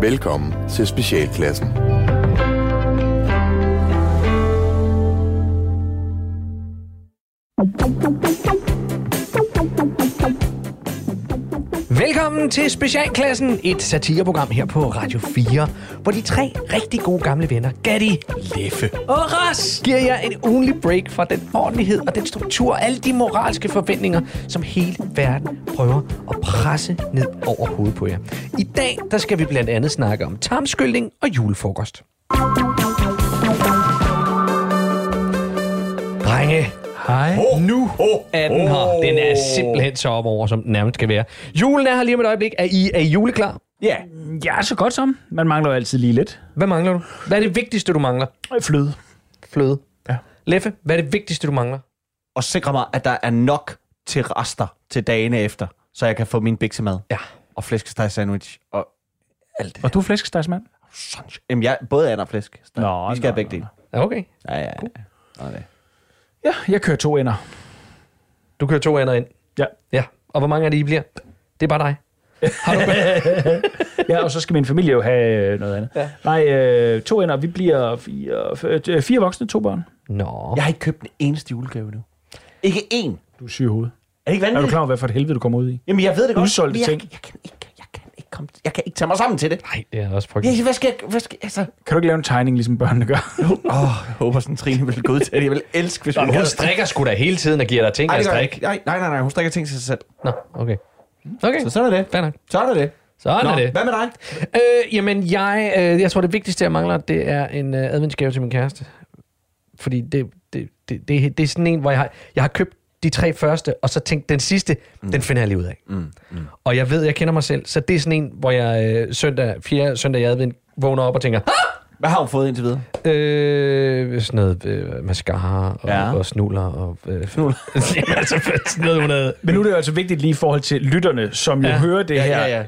Velkommen til Specialklassen. Velkommen til Specialklassen, et satireprogram her på Radio 4, hvor de tre rigtig gode gamle venner, Gatti, Leffe og Ras, giver jer en ugenlig break fra den ordentlighed og den struktur og alle de moralske forventninger, som hele verden prøver at presse ned over hovedet på jer. I dag, der skal vi blandt andet snakke om tarmskyldning og julefrokost. Drenge, Hej. Oh, nu er den her. Den er simpelthen så op over, som den nærmest skal være. Julen er her lige om et øjeblik. Er I, er I juleklar? Ja, ja, så godt som. Man mangler jo altid lige lidt. Hvad mangler du? Hvad er det vigtigste, du mangler? Fløde. Fløde. Ja. Leffe, hvad er det vigtigste, du mangler? og sikre mig, at der er nok til rester til dagene efter, så jeg kan få min biksemad. Ja. Og flæskesteg sandwich og alt det. Og du er flæskestegsmand? Sådan. Jamen, jeg, både and og flæsk. Nå, Vi skal have nå, begge nå, dele. Ja, okay. Ja, ja, ja. Sådan er det. Ja, jeg kører to ender. Du kører to ender ind. Ja. Ja. Og hvor mange af de I bliver? Det er bare dig. Ja, og så skal min familie jo have øh, noget andet. Ja. Nej, øh, to ender. Vi bliver fire, øh, fire voksne, to børn. Nå. Jeg har ikke købt en eneste julegave nu. Ikke én. Du er syg i hovedet. Er det ikke Er du vanvittigt? klar over, hvad for et helvede du kommer ud i? Jamen, jeg ved det godt. Udsolgte jeg, ting. Jeg, jeg kan ikke komme, jeg kan ikke tage mig sammen til det. Nej, det er også frygteligt. Jeg, hvad skal jeg, hvad skal jeg, altså... Kan du ikke lave en tegning, ligesom børnene gør? Åh, oh, jeg håber sådan, Trine vil godtage det. Jeg vil elske, hvis Nå, hun hun strikker sgu da hele tiden og giver dig ting Ej, at jeg strikke. ikke. Nej, nej, nej, nej, hun strikker ting til sig selv. Nå, okay. Okay, Så sådan er det. fair nok. Sådan er det. Sådan Nå, er det. hvad med dig? Øh, jamen, jeg, øh, jeg tror, det vigtigste, jeg mangler, det er en øh, adventsgave til min kæreste. Fordi det, det, det, det, det er sådan en, hvor jeg har, jeg har købt de tre første, og så tænkt, den sidste, mm. den finder jeg lige ud af. Mm. Mm. Og jeg ved, jeg kender mig selv, så det er sådan en, hvor jeg øh, søndag, fjerde søndag i advent, vågner op og tænker, Hvad har hun fået indtil videre? øh, sådan noget øh, mascara og, ja. Ja. og snuller. Og, øh, snuller? altså, sådan noget, hun havde. Men nu er det jo altså vigtigt lige i forhold til lytterne, som jo Ja. hører det Ja, her. ja, ja.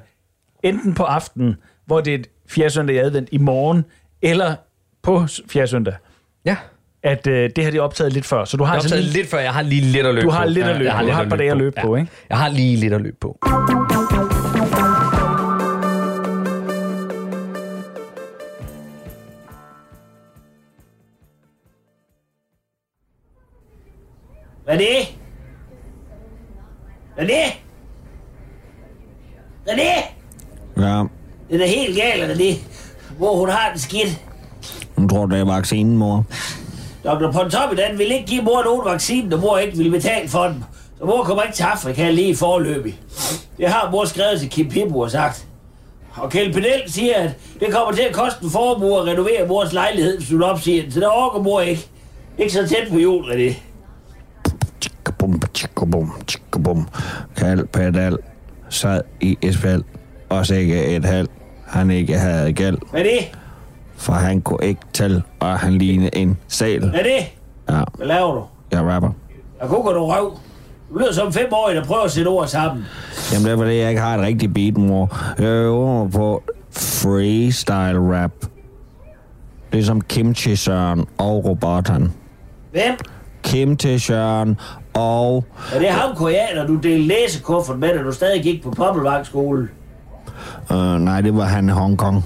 Enten på aftenen, hvor det er et fjerde søndag i advent i morgen, eller på fjerde søndag. Ja, At øh, det her det er optaget lidt før. Så du har jeg har altså optaget lige, lidt før, jeg har lige lidt at løbe Du på. har lidt at Ja, løbe jeg på. Du lidt har et par dage at løbe på, ikke? Jeg har lige lidt at løbe på. Hvad er det? Hvad er det? Hvad er det? Ja, Det er da helt galt, det? Hvor hun har den skidt. hun tror, det er vaccinen, mor. Dr. Pontoppi, den ville ikke give mor nogen vaccine, når mor ikke ville betale for dem. Så mor kommer ikke til Afrika lige i forløbig. Det har mor skrevet til Kim Pippo og sagt. Og Kjeld Pedel siger, at det kommer til at koste en formue at renovere mors lejlighed, hvis du opsiger den. Så der orker mor ikke. Ikke så tæt på jul, er det. Tjikkabum, tjikkabum, tjikkabum. Kald pedal sad i et fald, og sikke et halv. Han ikke havde gæld, Hvad er det? For han kunne ikke tælle, og han lignede en sal. Er det? Ja, Hvad laver du? jeg rapper. Jeg kukker du røv. Du lyder som fem år, der prøver at sætte ord sammen. Jamen, det er fordi, jeg ikke har et rigtigt beat, mor. Jeg øver på freestyle rap. Det er som Kimchi Søren og robotten. Hvem? Kimchi Søren og... Er det ham koreaner, du delte læsekuffert med, da du stadig gik på Poppelvang-skole? Øh, nej, det var han i Hongkong.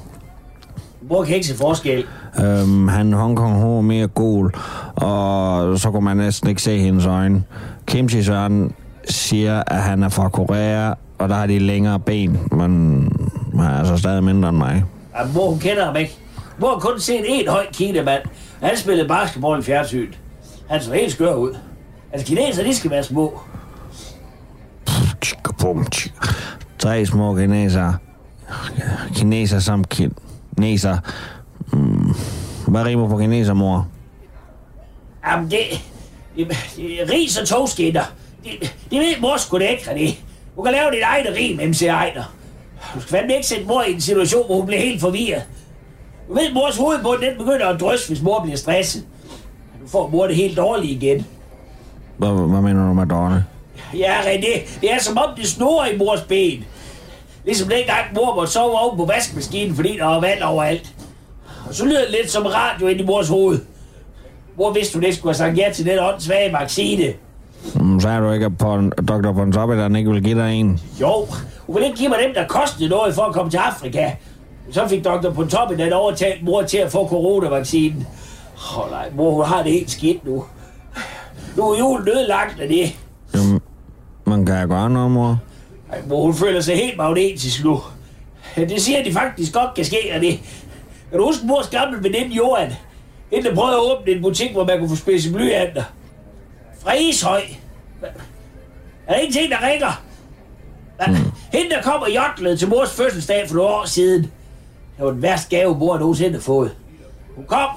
Mor kan ikke se forskel. Øhm, han Hongkong hun var mere gul, og så kunne man næsten ikke se hendes øjne. Kimchi Søren siger, at han er fra Korea, og der har de længere ben, men han er altså stadig mindre end mig. Ja, mor, hun kender ham ikke. Mor har kun set én høj kinemand. Han spillede basketball i fjernsyn. Han så helt skør ud. Altså, kineser, de skal være små. Tre små kineser. Kineser som kineser. Mm. Hvad rimer på kineser, mor? Jamen, det... ris og togskinner. Det, det ved mor sgu da ikke, det. Du kan lave dit eget rim, MC Ejner. Du skal fandme ikke sætte mor i en situation, hvor hun bliver helt forvirret. Du ved, mors hovedbund, den begynder at drysse, hvis mor bliver stresset. Nu får mor det helt dårligt igen. Hvad, hvad mener du med dårligt? Ja, René, det er som om det snor i mors ben. Ligesom dengang mor måtte sove oven på vaskemaskinen, fordi der var vand overalt. Og så lyder det lidt som radio ind i mors hoved. Mor vidste, du ikke skulle have sagt ja til den åndssvage vaccine. Mm, sagde du ikke, at på Dr. Ponsoppi, der ikke vil give dig en? Jo, hun vil ikke give mig dem, der kostede noget for at komme til Afrika. Så fik doktor på toppen den overtalt mor til at få coronavaccinen. Åh oh, nej, mor hun har det helt skidt nu. Nu er julen ødelagt af det. Jamen, man kan gøre noget, mor. Ej, mor hun føler sig helt magnetisk nu. Det siger de faktisk godt kan ske, og det... Kan du huske mors gamle veninde Johan? Hende, der prøvede at åbne en butik, hvor man kunne få spidse blyanter. Fra Ishøj. Er der ingenting, der ringer? Hva? Hende, der kom og jotlede til mors fødselsdag for nogle år siden. Det var den værste gave, mor nogensinde har fået. Hun kom,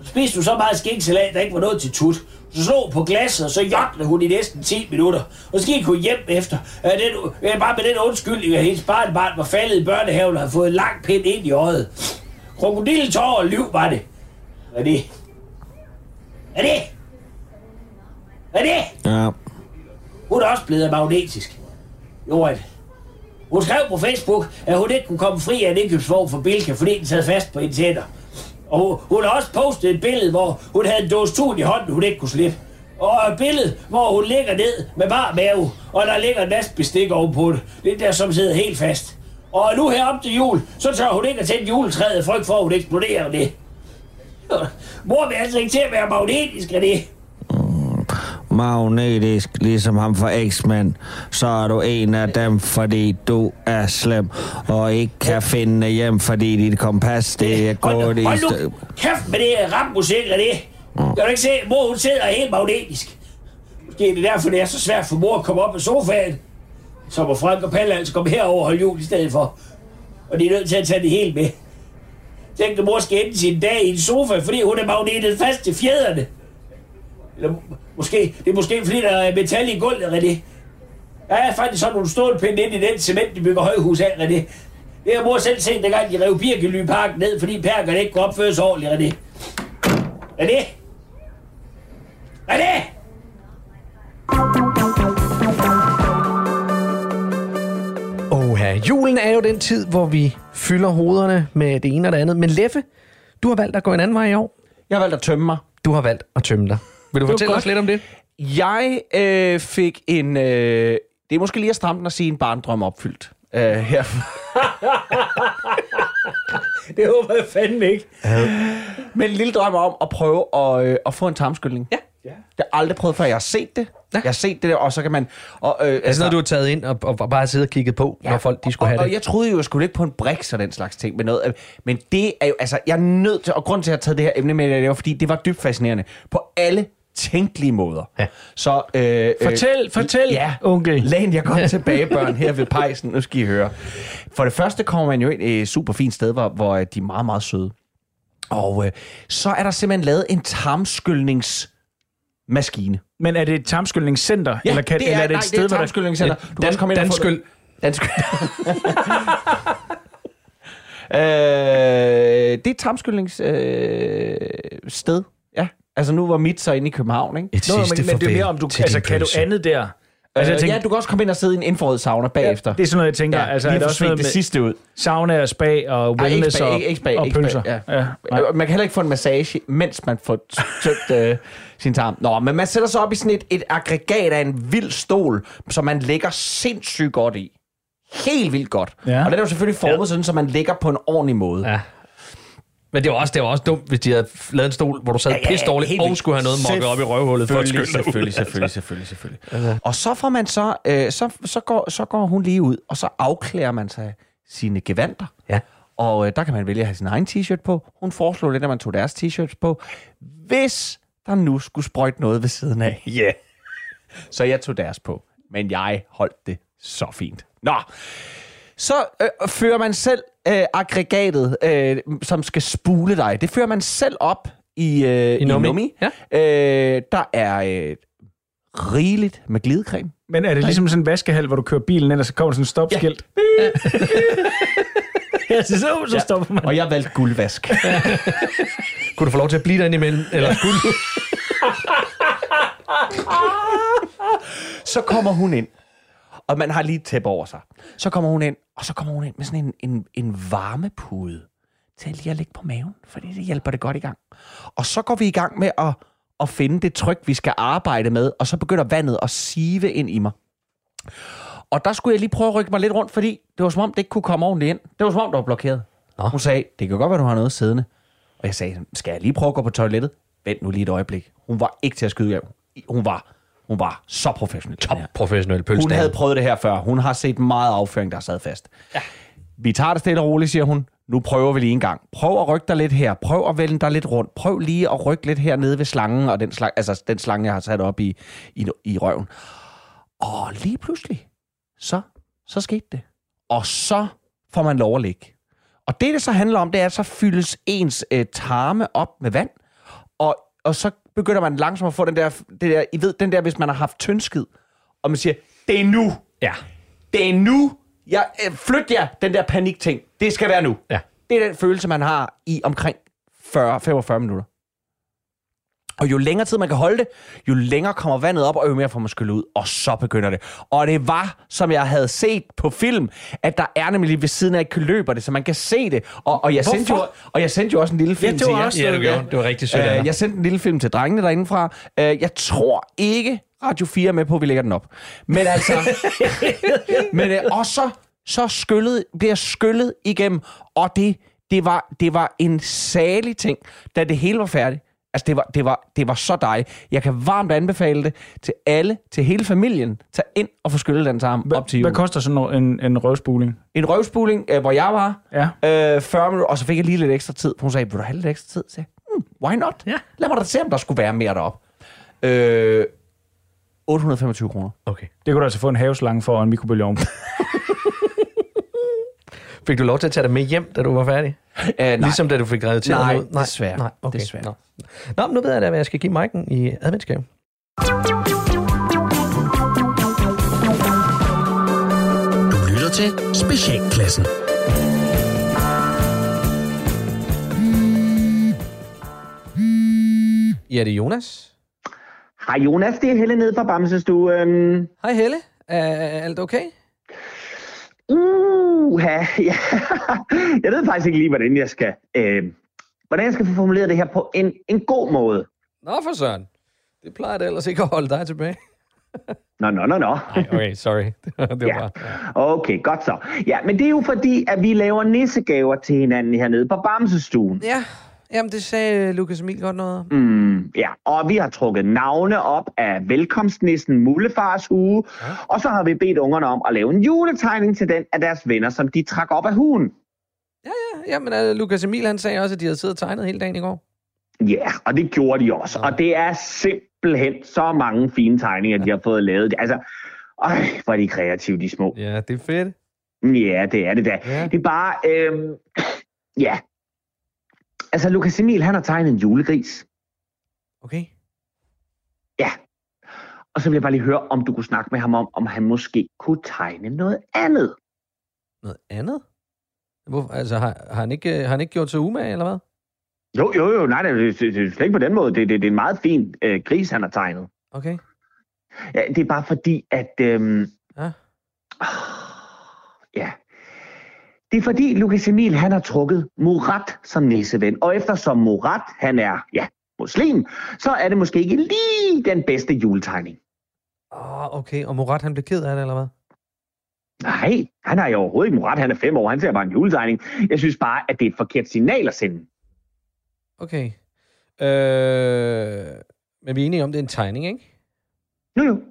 og spiste så meget skinksalat, der ikke var noget til tut. Så slog på glasset, og så jotlede hun i næsten 10 minutter. Og så gik hun hjem efter. Ja, den, ja, bare med den undskyldning, at hendes barnbarn var faldet i børnehaven og havde fået en lang pind ind i øjet. Krokodilletår og liv var det. Hvad er det? Hvad er det? Hvad er det? Ja. Hun er også blevet magnetisk. Jo, at hun skrev på Facebook, at hun ikke kunne komme fri af en indkøbsvogn for Bilka, fordi den sad fast på hendes hænder. Og hun, hun har også postet et billede, hvor hun havde en dåse tun i hånden, hun ikke kunne slippe. Og et billede, hvor hun ligger ned med bar mave, og der ligger en masse bestik ovenpå det. Det der, som sidder helt fast. Og nu her op til jul, så tør hun ikke at tænde juletræet, frygt for, at hun eksploderer det. Mor vil altså ikke til at være magnetisk af det. Magnetisk, ligesom ham fra X-Men, så er du en af dem, fordi du er slem, og ikke kan finde hjem, fordi dit kompas, det er Hold gået nu, i... hold nu kæft med det rapmusik af det. Kan du ikke se, mor hun sidder helt magnetisk. Måske er det derfor, det er så svært for mor at komme op af sofaen. Så må Frank og Palle altså komme herover og holde jul i stedet for. Og de er nødt til at tage det helt med. Tænk, at mor skal ende sin dag i en sofa, fordi hun er magnetet fast til fjederne. Eller må- måske, det er måske fordi, der er metal i gulvet, René. Der er faktisk sådan nogle stålpinde ind i den cement, de bygger højhus af, René. Det har mor selv set, dengang de rev Birkely-parken ned, fordi perkerne ikke kunne opføre sig ordentligt, René. René? René? Åh, ja. Julen er jo den tid, hvor vi fylder hovederne med det ene og det andet. Men Leffe, du har valgt at gå en anden vej i år. Jeg har valgt at tømme mig. Du har valgt at tømme dig. Vil du fortælle godt. os lidt om det? Jeg øh, fik en... Øh, det er måske lige at stramme den at sige en barndrøm opfyldt. Øh, her. Det håber jeg fandme ikke. Men en lille drøm om at prøve at, øh, at få en tarmskyldning. Ja. Jeg har aldrig prøvet før. Jeg har set det. Ja. Jeg har set det, og så kan man... Og, øh, Altså noget, du har taget ind og, og bare siddet og kigget på, ja. når folk de skulle og, have Og det. jeg troede jo, jeg skulle ikke på en brix og den slags ting med noget. øh, Men det er jo, altså, jeg er nødt til, og grund til, at jeg har taget det her emne med, det var, fordi det var dybt fascinerende. På alle tænkelige måder. Ja. Så, øh, Fortæl, øh, fortæl, ja, onkel. Læn jeg godt tilbage, børn, her ved pejsen. Nu skal I høre. For det første kommer man jo ind i et super fint sted, hvor, hvor øh, de er meget, meget søde. Og øh, så er der simpelthen lavet en tarmskyldningsmaskine. Men er det et tarmskyldningscenter? eller, kan, det er, eller er det nej, et sted, det er hvor der... tarmskyldningscenter. Du kan også komme ind og få det. Danskyld. øh, det er et tarmskyldningssted. Øh, sted. ja. Altså nu var mit så inde i København, ikke? Et Nå, sidste men, men det er mere om, du, altså, kan du andet der? Altså, jeg øh, tænker, ja, du kan også komme ind og sidde i en infrarød sauna bagefter. det er sådan noget, jeg tænker. Ja, altså, lige er få også noget det med sidste ud. sauna og spa og Ej, ikke wellness spag, og, ikke, ikke spag, og ikke pølser? Ja. ja nej. Man kan heller ikke få en massage, mens man får tømt øh, sin tarm. Nå, men man sætter sig op i sådan et, et aggregat af en vild stol, som man ligger sindssygt godt i. Helt vildt godt. Ja. Og den er jo selvfølgelig formet ja. sådan, så man ligger på en ordentlig måde. Ja. Men det var, også, det var også dumt, hvis de havde lavet en stol, hvor du sad ja, ja, pisse dårligt, og skulle have noget mokket op i røvhullet for at Selvfølgelig, dig ud. selvfølgelig, selvfølgelig, selvfølgelig, selvfølgelig. Og så får man så, øh, så, så, går, så går hun lige ud, og så afklæder man sig sine gevanter. Ja. Og øh, der kan man vælge at have sin egen t-shirt på. Hun foreslog lidt, at man tog deres t-shirts på. Hvis der nu skulle sprøjte noget ved siden af. Ja. Yeah. Så jeg tog deres på. Men jeg holdt det så fint. Nå. Så øh, fører man selv øh, aggregatet, øh, som skal spule dig. Det fører man selv op i, øh, i nummi. nummi. Ja. Øh, der er øh, rigeligt med glidecreme. Men er det ligesom sådan en vaskehal, hvor du kører bilen ind, og så kommer sådan en stopskilt? Ja. ja, så, så, så stopper man. Og jeg valgte guldvask. Kunne du få lov til at blive derinde imellem? Eller skulle du? så kommer hun ind, og man har lige et tæppe over sig. Så kommer hun ind, og så kommer hun ind med sådan en, en, en varmepude til lige at ligge på maven, fordi det hjælper det godt i gang. Og så går vi i gang med at, at finde det tryk, vi skal arbejde med, og så begynder vandet at sive ind i mig. Og der skulle jeg lige prøve at rykke mig lidt rundt, fordi det var som om, det ikke kunne komme ordentligt ind. Det var som om, det var blokeret. Nå. Hun sagde, det kan godt være, du har noget siddende. Og jeg sagde, skal jeg lige prøve at gå på toilettet? Vent nu lige et øjeblik. Hun var ikke til at skyde af. Hun var, hun var så professionel. Top professionel Hun pølsedame. havde prøvet det her før. Hun har set meget afføring, der sad fast. Ja. Vi tager det stille og roligt, siger hun. Nu prøver vi lige en gang. Prøv at rykke dig lidt her. Prøv at vende dig lidt rundt. Prøv lige at rykke lidt her nede ved slangen, og den, slang, altså den slange, jeg har sat op i, i, i røven. Og lige pludselig, så, så skete det. Og så får man lov at ligge. Og det, det så handler om, det er, at så fyldes ens øh, tarme op med vand, og, og så begynder man langsomt at få den der, det der, I ved, den der, hvis man har haft tyndskid, og man siger, det er nu, Ja. det er nu, jeg, øh, flyt jer, den der panikting, det skal være nu. Ja. Det er den følelse, man har i omkring 40-45 minutter. Og jo længere tid man kan holde det, jo længere kommer vandet op, og jo mere får man skyllet ud, og så begynder det. Og det var, som jeg havde set på film, at der er nemlig lige ved siden af et løber det, så man kan se det. Og, og, jeg, sendte jo, og jeg sendte jo også en lille film det til jer. også Ja. Det var rigtig sødt af Øh, dig. jeg sendte en lille film til drengene derindefra. Øh, jeg tror ikke, Radio 4 er med på, at vi lægger den op. Men altså... men, øh, og så, så skyllet, bliver skyllet igennem, og det, det, var, det var en salig ting, da det hele var færdigt. Altså, det var, det, var, det var så dejligt. Jeg kan varmt anbefale det til alle, til hele familien. Tag ind og få skyllet den tarm op til Hvad jul. koster sådan noget- en, en røvspuling? En røvspuling, øh, hvor jeg var, Ja. øh, 40 minutter, og så fik jeg lige lidt ekstra tid. Hun sagde, vil du have lidt ekstra tid? Så jeg, hmm, why not? Ja. Lad mig da se, om der skulle være mere derop. Øh, 825 kroner. Okay. Det kunne du altså få en haveslange for og en mikrobølgeovn. Fik du lov til at tage dig med hjem, da du var færdig? Øh, nej. Ligesom da du fik reddet til Nej, dig ud? desværre. Nej, okay. Desværre. Nå. Nå, men nu ved jeg da, hvad jeg skal give Maiken i adventsgave. Du lytter til Specialklassen. Ja, det er Jonas. Hej Jonas, det er Helle nede fra Bamsestuen. Hej Helle. Er alt okay? Uh, ja. Jeg ved faktisk ikke lige, hvordan jeg skal, øh, hvordan jeg skal få formuleret det her på en, en god måde. Nå for søren. Det plejer det ellers ikke at holde dig tilbage. Nå, nå, nå, nå. Okay, sorry. det var Ja. bare... Okay, godt så. Ja, men det er jo fordi, at vi laver nissegaver til hinanden hernede på Bamsestuen. Ja, jamen det sagde Lukas Emil godt noget. Mm, ja, og vi har trukket navne op af velkomstnissen Mullefars hue, ja. og så har vi bedt ungerne om at lave en juletegning til den af deres venner, som de trak op af hugen. Jamen, uh, Lukas Emil han sagde også, at de havde siddet og tegnet hele dagen i går. Ja, og det gjorde de også. Og det er simpelthen så mange fine tegninger, de har fået lavet. Altså, øj, hvor er de kreative, de små. Ja, det er fedt. Ja, det er det da. Ja. Det er bare, øhm, ja. Altså, Lukas Emil, han har tegnet en julegris. Okay. Ja. Og så vil jeg bare lige høre, om du kunne snakke med ham om, om han måske kunne tegne noget andet. Noget andet? Hvor, altså, har, har, han ikke, har han ikke gjort sig umage, eller hvad? Jo, jo, jo, nej, det, det, det er slet ikke på den måde. Det, det, det er en meget fin øh, gris, han har tegnet. Okay. Ja, det er bare fordi, at... Øhm, Ja. Ja. Det er fordi, Lukas Emil, han har trukket Murat som nisseven. Og eftersom Murat, han er, ja, muslim, så er det måske ikke lige den bedste juletegning. Åh, oh, okay. Og Murat, han blev ked af det, eller hvad? Nej, han har jo overhovedet ikke Murat. Han er fem år. Han ser bare en juletegning. Jeg synes bare, at det er et forkert signal at sende. Okay. Øh, men vi er enige om, det er en tegning, ikke? Nu jo.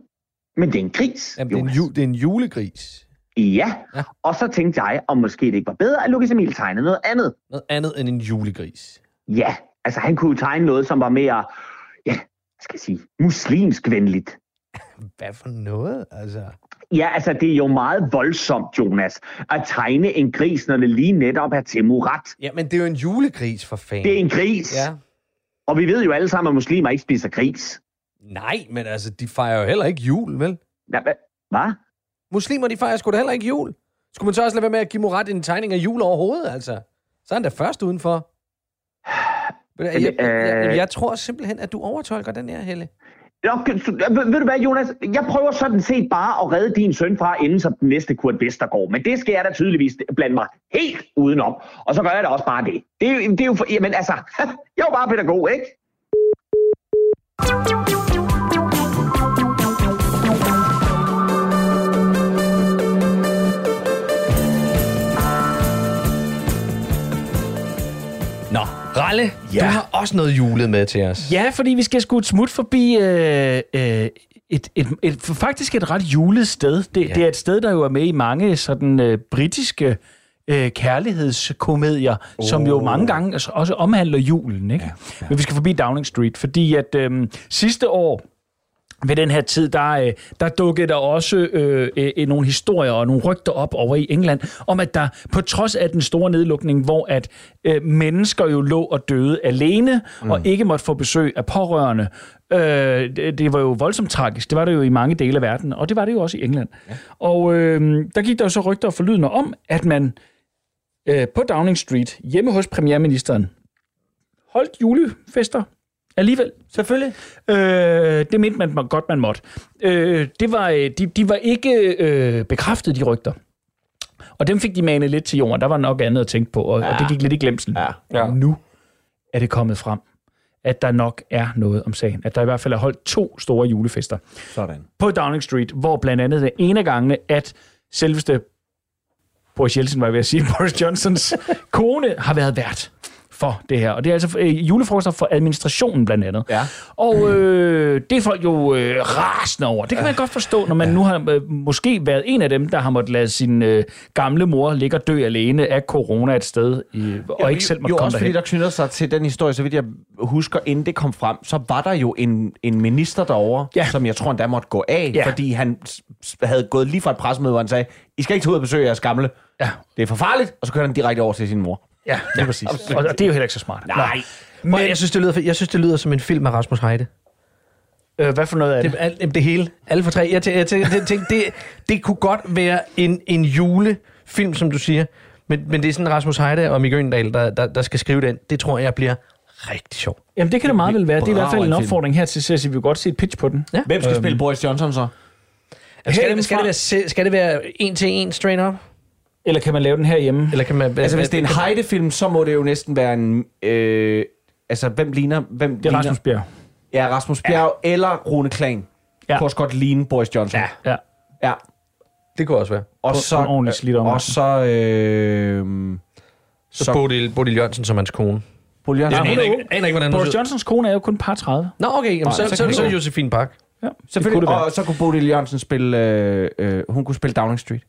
Men det er en gris, Jamen, det, er en ju, det er en julegris. Ja. Ja. Og så tænkte jeg, om måske det ikke var bedre, at Lukas Emil tegnede noget andet. Noget andet end en julegris. Ja, altså han kunne jo tegne noget, som var mere, ja, skal jeg sige, muslimsk venligt. Hvad for noget, altså? Ja, altså det er jo meget voldsomt, Jonas, at tegne en gris, når det lige netop er til Murat. Ja, men det er jo en julegris, for fanden. Det er en gris. Ja. Og vi ved jo alle sammen, at muslimer ikke spiser gris. Nej, men altså, de fejrer jo heller ikke jul, vel? Ja, hva- Hvad? Muslimer, de fejrer sgu da heller ikke jul. Skulle man så også lade være med at give Murat en tegning af jul overhovedet, altså? Så er han da først udenfor. Men Jeg, jeg, jeg, jeg, jeg tror simpelthen, at du overtolker den her, Helle. Okay, så, ved, ved du hvad, Jonas? Jeg prøver sådan set bare at redde din søn fra inden som den næste Kurt Vestergaard. Men det skal jeg da tydeligvis blande mig helt udenom. Og så gør jeg da også bare det. Det er, jo- det er jo for... Jamen altså, jeg er jo bare pædagog, ikke? Ralle, ja. du har også noget julet med til os. Ja, fordi vi skal sgu et smut forbi øh, øh, et, et, et, faktisk et ret julet sted. Det, ja. det er et sted, der jo er med i mange sådan øh, britiske øh, kærlighedskomedier, oh. som jo mange gange altså, også omhandler julen. Ikke? Ja, ja. Men vi skal forbi Downing Street, fordi at øh, sidste år, ved den her tid, der, øh, der dukkede der også øh, øh, nogle historier og nogle rygter op over i England, om at der på trods af den store nedlukning, hvor at øh, mennesker jo lå og døde alene, mm. og ikke måtte få besøg af pårørende, øh, det, det var jo voldsomt tragisk. Det var det jo i mange dele af verden, og det var det jo også i England. Ja. Og øh, der gik der jo så rygter og forlydende om, at man øh, på Downing Street, hjemme hos premierministeren, holdt julefester alligevel. Selvfølgelig. Øh, det mente man godt, man måtte. Øh, det var, øh, de, de var ikke øh, bekræftet, de rygter. Og dem fik de manet lidt til jorden. Der var nok andet at tænke på, og, ja. og det gik lidt i glemsel. Ja. Ja. Nu er det kommet frem, at der nok er noget om sagen. At der i hvert fald er holdt to store julefester. Sådan. På Downing Street, hvor blandt andet det ene af gangene, at selveste Boris Jeltsin, var jeg ved at sige, Boris Johnsons kone har været vært for det her. Og det er altså øh, julefrokoster for administrationen blandt andet. Ja. Og øh, det er folk jo øh, rasende over. Det kan man godt forstå, når man ja. nu har øh, måske været en af dem, der har måttet lade sin øh, gamle mor ligge og dø alene af corona et sted, i, og jo, ikke selv måtte jo, komme også derhen. fordi der knytter sig til den historie, så vidt jeg husker, inden det kom frem, så var der jo en, en minister derovre, Ja. som jeg tror endda måtte gå af, Ja. fordi han havde gået lige fra et pressemøde, hvor han sagde, I skal ikke tage ud og besøge jeres gamle. Ja. Det er for farligt, og så kører han direkte over til sin mor. Ja, det er præcis. Og, og det er jo heller ikke så smart. Nej. Men jeg synes, det lyder, jeg synes, det lyder som en film af Rasmus Heide. Øh, hvad for noget af det? Det, alt, det hele. Alle for tre. Jeg tænkte, jeg tænkte, jeg tænkte det, det kunne godt være en, en julefilm, som du siger. Men, men det er sådan Rasmus Heide og Mikke Øndal, der, der, der skal skrive den. Det tror jeg bliver rigtig sjovt. Jamen, det kan det meget vel være. Det er i hvert fald en opfordring her til, så vi vil godt se et pitch på den. Ja. Hvem skal øhm. spille Boris Johnson så? Skal det, skal, det være, skal det være en til en straight up? Eller kan man lave den herhjemme? Eller kan man... Altså, hvis det er en Heide-film, så må det jo næsten være en... Øh, altså, hvem ligner... Hvem Det er ligner, Rasmus Bjerg. Ja, Rasmus Bjerg ja. eller Rune Klan. Ja. Ja. Kunne også godt ligne Boris Johnson. Ja. Ja. ja. Det kunne også være. Og så... på en ordentlig slidt omgang. Og så... Øh, Så, så Bodil, Bodil Jørgensen som hans kone. Boris Jeg Johnson. hun aner er ikke, aner ikke, hvordan Boris. Johnsons kone er jo kun par 30. Nå, okay. Jamen, så, så så, så, det er det Josefine Park. Ja, det kunne Selvfølgelig. det være. Og så kunne Bodil Jørgensen spille... Øh, øh, hun kunne spille Downing Street.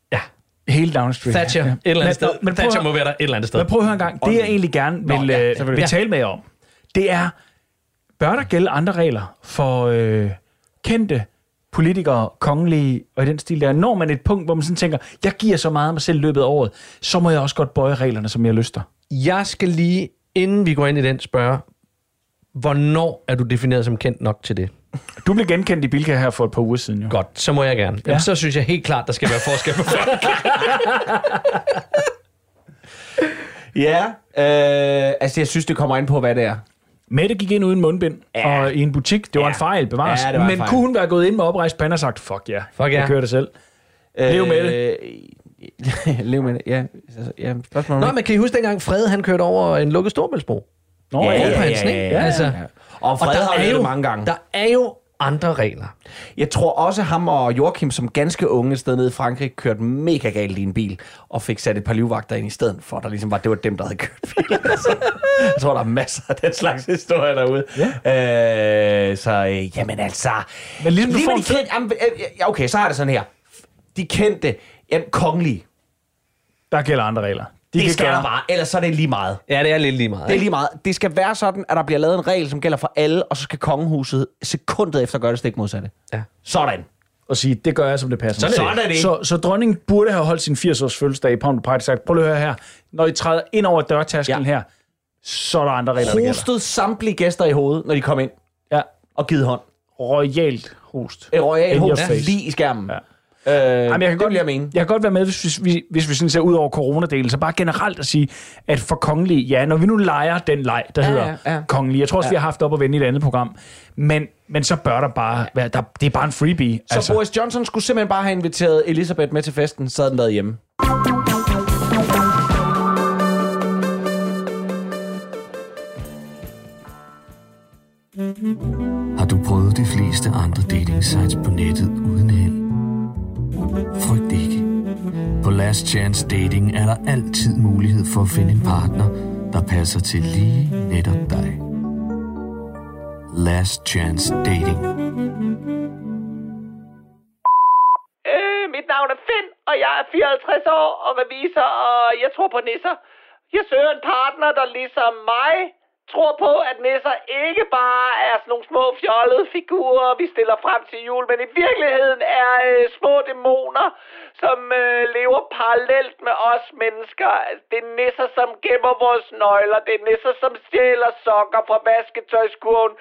Hele Downing Street. Thatcher. Ja. Et eller andet Men- sted. men prøv Thatcher at- må være der et eller andet sted. Men prøv at høre en gang. Det jeg egentlig gerne vil, Nå, ja, ja, selvfølgelig. vil tale med jer om, det er, bør der gælde andre regler for øh, kendte politikere, kongelige og i den stil der? Når man et punkt, hvor man sådan tænker, jeg giver så meget af mig selv løbet af året, så må jeg også godt bøje reglerne, som jeg lyster. Jeg skal lige, inden vi går ind i den, spørge, hvornår er du defineret som kendt nok til det? Du blev genkendt i Bilka her for et par uger siden. Jo. Godt, så må jeg gerne. Jamen, Ja. så synes jeg helt klart, der skal være forskel på folk. Ja. Øh, altså, jeg synes, det kommer ind på, hvad det er. Mette gik ind uden mundbind Ja. og i en butik. Det var Ja. en fejl, bevares. Ja, det var en Men fejl. kunne hun være gået ind med oprejst pande og sagt, fuck ja, Fuck ja. jeg kører det selv. Lev med det. Øh, Lev med det, ja. Altså, ja spørgsmål Nå, men kan I huske dengang Fred, han kørte over en lukket storbæltsbro? Nå, Ja, ja, ja, ja. Ikke? Altså, Og Fred har jo det mange gange. Der er jo andre regler. Jeg tror også, ham og Joachim som ganske unge sted nede i Frankrig kørte mega galt i en bil og fik sat et par livvagter ind i stedet for, der ligesom var, det var dem, der havde kørt bilen. jeg tror, der er masser af den slags historier derude. Ja. Øh, så øh, jamen altså... Men ligesom du lige får de fed- kendte, jamen, øh, ja, okay, så er det sådan her. De kendte, ja, kongelige, Der gælder andre regler. De det kan skal gøre- der bare, ellers så er det lige meget. Ja, det er lidt lige meget. Det er lige meget. Det skal være sådan, at der bliver lavet en regel, som gælder for alle, og så skal kongehuset sekundet efter gøre det stik modsatte. Ja. Sådan. og sige, det gør jeg, som det passer. Sådan. Sådan er det. Så, så dronningen burde have holdt sin 80-års fødselsdag i Pound Pride sagt, prøv lige at høre her, når I træder ind over dørtærskelen Ja. her, så er der andre regler, der gælder. Hostet samtlige gæster i hovedet, når de kom ind, Ja, og givet hånd. royalt host. Et royal In your host lige i skærmen. Ja. Øh, Jamen, jeg kan det godt, vil jeg mene. Jeg kan godt være med, hvis, hvis, vi, hvis vi sådan ser ud over coronadelen, så bare generelt at sige, at for kongelige, ja, når vi nu leger den leg, der Ja, hedder ja, ja. kongelige, jeg tror også, ja. vi har haft op at vende i et andet program, men, men så bør der bare være, der, det er bare en freebie. Så altså. Boris Johnson skulle simpelthen bare have inviteret Elisabeth med til festen, så havde den været hjemme. Har du prøvet de fleste andre dating sites på nettet uden held? Frygt ikke. På Last Chance Dating er der altid mulighed for at finde en partner, der passer til lige netop dig. Last Chance Dating. Øh, mit navn er Finn, og jeg er 54 år og revisor, og jeg tror på nisser. Jeg søger en partner, der ligesom mig tror på, at nisser ikke bare er sådan nogle små fjollede figurer, vi stiller frem til jul, men i virkeligheden er øh, små dæmoner, som øh, lever parallelt med os mennesker. Det er nisser, som gemmer vores nøgler. Det er nisser, som stjæler sokker fra vasketøjskurven,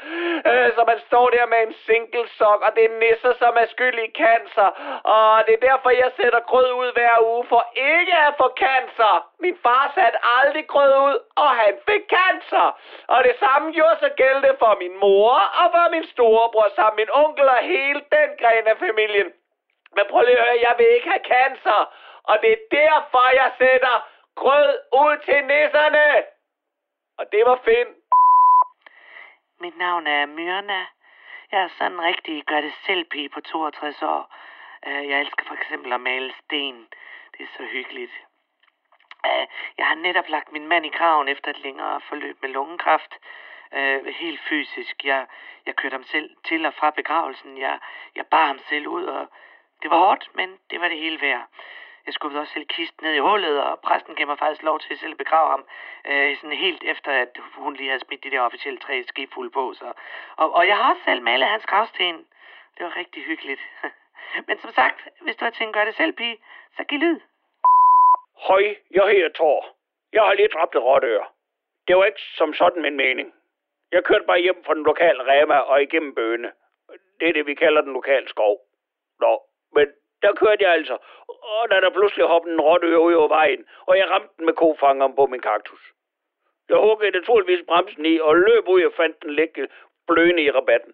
øh, så man står der med en single sok, og det er nisser, som er skyld i cancer. Og det er derfor, jeg sætter grød ud hver uge, for ikke at få cancer. Min far satte aldrig grød ud, og han fik cancer. Og det samme gjorde sig gældende for min mor og for min storebror, samt min onkel og hele den gren af familien. Men prøv lige at høre, jeg vil ikke have cancer. Og det er derfor, jeg sætter grød ud til nisserne. Og det var Finn. Mit navn er Myrna. Jeg er sådan en rigtig gør det selv pige på 62 år. Øh, jeg elsker for eksempel at male sten. Det er så hyggeligt. Øh, jeg har netop lagt min mand i graven efter et længere forløb med lungekræft. Øh, helt fysisk. Jeg, jeg kørte ham selv til og fra begravelsen. Jeg, jeg bar ham selv ud, og det var hårdt, men det var det hele værd. Jeg skubbede også selv kisten ned i hullet, og præsten gav mig faktisk lov til at selv begrave ham, øh, sådan helt efter, at hun lige havde smidt de der officielle tre skibfulde på. Så. Og, og jeg har også selv malet hans gravsten. Det var rigtig hyggeligt. Men som sagt, hvis du har tænkt at gøre det selv, pige, så giv lyd. Hej, jeg hedder Thor. Jeg har lige dræbt et rådør. Det var ikke som sådan min mening. Jeg kørte bare hjem fra den lokale Rema og igennem Bøne. Det er det, vi kalder den lokale skov. Nå, men der kørte jeg altså, og da der pludselig hoppede en rotte ud over vejen, og jeg ramte den med kofangeren på min kaktus. Jeg huggede naturligvis bremsen i og løb ud og fandt den ligge bløende i rabatten.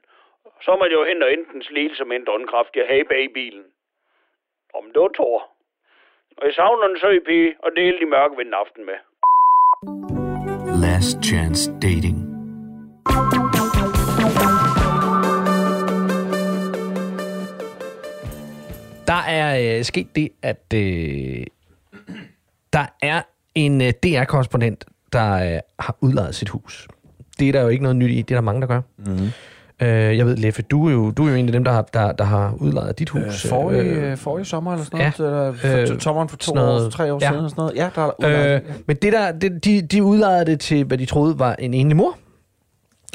Så måtte jeg jo hen og enten slile som en drønkraft, jeg havde bag i bilen. Om det var Thor. Og jeg savner en søg pige, og det hele de mørke ved en aften med. Last Chance Day Der er øh, sket det, at øh, der er en øh, DR-korrespondent, der øh, har udlejet sit hus. Det er der jo ikke noget nyt i. Det er der mange, der gør. Mm-hmm. Øh, jeg ved, Leffe, du er, jo, du er jo en af dem, der har, der, der har udlejet dit hus. Øh, forrige, øh, forrige sommer eller sådan noget? ja. Eller for, Øh, sommeren for to noget- år, tre år ja. siden eller sådan noget? Ja, der er udlejet. Øh, men det der, det, de, de udlejede det til, hvad de troede var en enlig mor.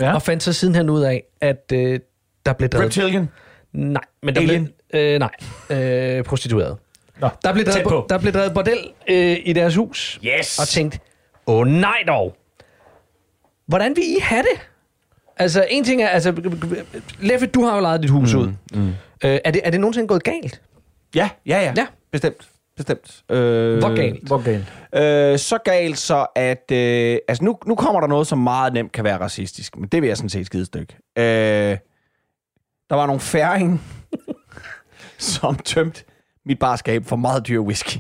Ja. Og fandt så sidenhen ud af, at øh, der blev drevet... Reptilian? Nej, men der Alien? blev... Øh, nej, øh, prostitueret. Nå, Der blev, drevet, på. der blev drevet bordel øh, i deres hus. Yes! Og tænkt, åh oh, nej dog. Hvordan vil I have det? Altså, en ting er, altså, Leffe, du har jo lejet dit hus mm, ud. Mm. Øh, er, det, er det nogensinde gået galt? Ja, ja, ja. Ja. Bestemt. Bestemt. Øh, Hvor galt? Hvor galt? Øh, så galt så, at... Øh, altså, nu, nu kommer der noget, som meget nemt kan være racistisk, men det vil jeg sådan set skide stykke. Øh, der var nogle færing, som tømte mit barskab for meget dyr whisky.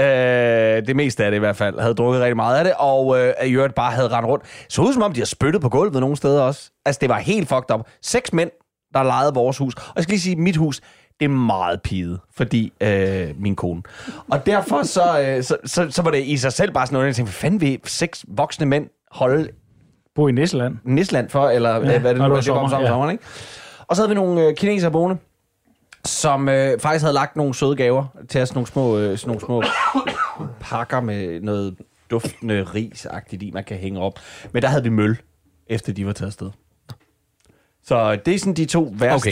Øh, det meste af det i hvert fald. Havde drukket rigtig meget af det, og øh, i øvrigt bare havde rendt rundt. Så ud som om, de har spyttet på gulvet nogle steder også. Altså, det var helt fucked up. Seks mænd, der lejede vores hus. Og jeg skal lige sige, mit hus, det er meget piget, fordi øh, min kone. Og derfor så, øh, så, så, så var det i sig selv bare sådan noget, jeg tænkte, hvad fanden vil seks voksne mænd holde Bo i Nisseland. Nisland for, eller ja, hvad det nu var, det var om sommer, ja. sommeren, ikke? Og så havde vi nogle øh, kinesere boende, som øh, faktisk havde lagt nogle søde gaver til os, nogle små, øh, sådan nogle små pakker med noget duftende risagtigt i, man kan hænge op. Men der havde vi møl, efter de var taget afsted. Så det er sådan de to værste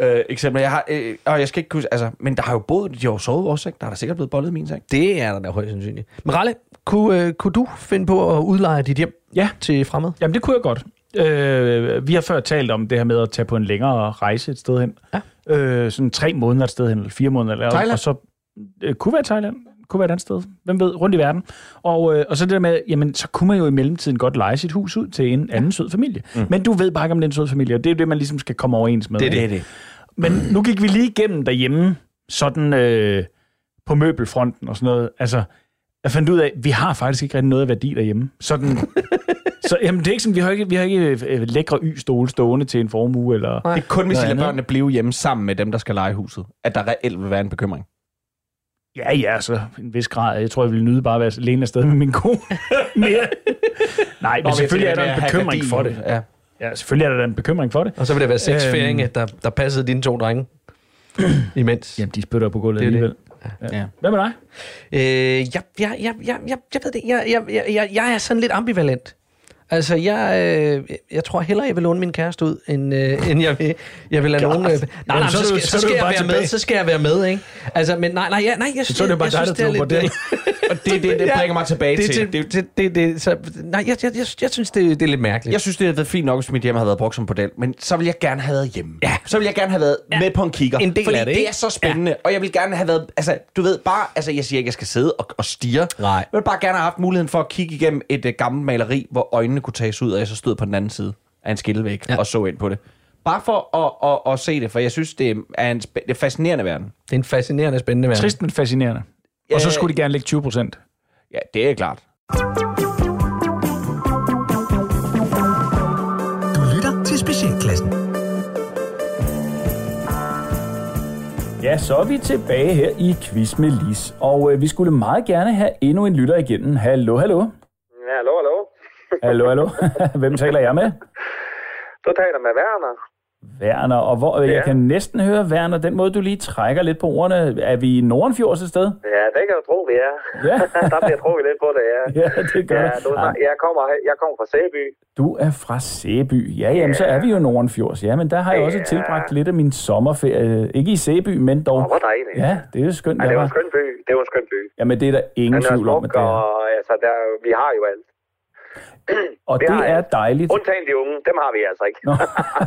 Okay. øh, eksempler. Jeg har, øh, og jeg skal ikke huske, altså, men der har jo boet, de har jo sovet også, ikke? Der er der sikkert blevet bollet i min seng. Det er der da højst sandsynligt. Men Ralle, kunne, øh, kunne du finde på at udleje dit hjem Ja. til fremmed? Jamen, det kunne jeg godt. Øh, vi har før talt om det her med at tage på en længere rejse et sted hen. Ja. Øh, sådan tre måneder et sted hen, eller fire måneder. Eller, Thailand? Og så, øh, kunne være Thailand. Kunne være et andet sted. Hvem ved? Rundt i verden. Og, øh, og så det der med, jamen, så kunne man jo i mellemtiden godt lege sit hus ud til en anden sød familie. Mm. Men du ved bare ikke, om det er en sød familie, og det er jo det, man ligesom skal komme overens med. ikke? det. Men nu gik vi lige igennem derhjemme, sådan øh, på møbelfronten og sådan noget. Altså, jeg fandt ud af, at vi har faktisk ikke rigtig noget af værdi derhjemme. Sådan, så jamen, det er ikke sådan, vi har ikke, vi har ikke øh, lækre y-stole stående til en formue. Eller, Det er kun, hvis lader andet. børnene blive hjemme sammen med dem, der skal lege huset, at der reelt vil være en bekymring. ja, ja, så en vis grad. Jeg tror, jeg ville nyde bare at være alene afsted med min kone. Mere. Nej, men selvfølgelig er der en bekymring for det. Ja. Ja, selvfølgelig er der en bekymring for det. Og så vil det være seks Øhm. færinge, der, der passede dine to drenge. Imens. Jamen, de spytter på gulvet Det er det. Alligevel. Ja. Hvad med dig? Øh, jeg, jeg, jeg, jeg, jeg, jeg ved det. Jeg, jeg, jeg, jeg, jeg er sådan lidt ambivalent. Altså, jeg, øh, jeg tror hellere, jeg vil låne min kæreste ud, end, øh, end jeg vil, jeg vil lade nogen... Øh, nej, nej, Jamen, så, så skal, så skal jeg være tilbage. med, så skal jeg være med, ikke? Altså, men nej, nej, ja, nej, jeg synes, Så er det bare jeg, dig, der synes, tog det. Og det, det, det Ja. bringer mig tilbage det, til... det, det, det, det, så, nej, jeg, jeg, jeg, jeg synes, det, det er lidt mærkeligt. Jeg synes, det havde været fint nok, hvis mit hjem havde været brugt som bordel, men så vil jeg gerne have været hjemme. Ja. Så vil jeg gerne have været ja. med på en kigger. En del fordi af det, det ikke? er så spændende, ja. og jeg vil gerne have været, altså, du ved, bare, altså, jeg siger ikke, jeg skal sidde og, og stige. Nej. Jeg vil bare gerne have haft muligheden for at kigge igennem et uh, gammelt maleri, hvor øjnene kunne tages ud, og jeg så stod på den anden side af en skillevæg ja. og så ind på det. Bare for at, at, at, se det, for jeg synes, det er en spæ- det er fascinerende verden. Det er en fascinerende, spændende verden. Trist, men fascinerende. Og så Ja. skulle de gerne lægge 20 procent. Ja, det er klart. Du lytter til Specialklassen. Ja, så er vi tilbage her i Quiz med Lis. Og øh, vi skulle meget gerne have endnu en lytter igennem. Hallo, hallo. Ja, hallo, hallo. Hallo, hallo. Hvem taler jeg med? Du taler med Werner. Werner. Og hvor, ja. Ja. jeg kan næsten høre, Werner, den måde, du lige trækker lidt på ordene. Er vi i Nordenfjords et sted? Ja, det kan du tro, vi er. Ja. der bliver trukket lidt på det, ja. Ja, det gør ja, du, jeg, kommer, jeg kommer fra Sæby. Du er fra Sæby. Ja, jamen, så er vi jo Nordenfjords. Ja, men der har jeg også Ja. tilbragt lidt af min sommerferie. Ikke i Sæby, men dog. Hvor dejligt. Ja, det er jo skønt. Ja, jeg det var en skøn by. Det var en skøn by. Jamen, det er der ingen tvivl om, det er. og altså, der, vi har jo alt. Og det har er dejligt. Undtagen de unge, dem har vi altså ikke.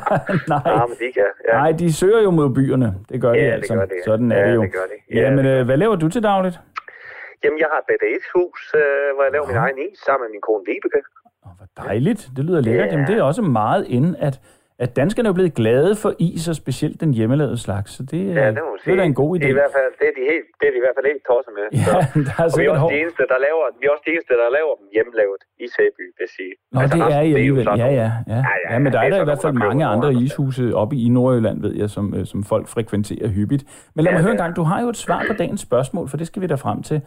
Nej. Ja, men de kan. Ja. Nej, de søger jo mod byerne. Det gør de Ja, det altså. gør de. Sådan er Ja, det jo. det gør de. Ja, Jamen, det øh, hvad laver du til dagligt? Jamen, jeg har et BDS-hus, øh, hvor jeg laver min egen is sammen med min kone Vibeke. Dejligt. Det lyder lækkert. Ja. Jamen, det er også meget inde, at, at danskerne er blevet glade for is, og specielt den hjemmelavede slags. Så det, Ja, er- det må det er da en god idé. Det er, i hvert fald, det er, de helt, det er de i hvert fald helt tosset med. Ja, Så. der er og vi er, også de eneste, der laver, vi er også de eneste, der laver dem hjemmelavet i Sæby, vil jeg sige. Nå, det er I alligevel. sådan Ja, nogle- ja, ja. Ja, men der det er der i hvert fald mange andre ishuse oppe i Nordjylland, ved jeg, som, øh, som folk frekventerer hyppigt. Men lad Ja, mig høre det en gang, du har jo et svar på dagens spørgsmål, for det skal vi da frem til.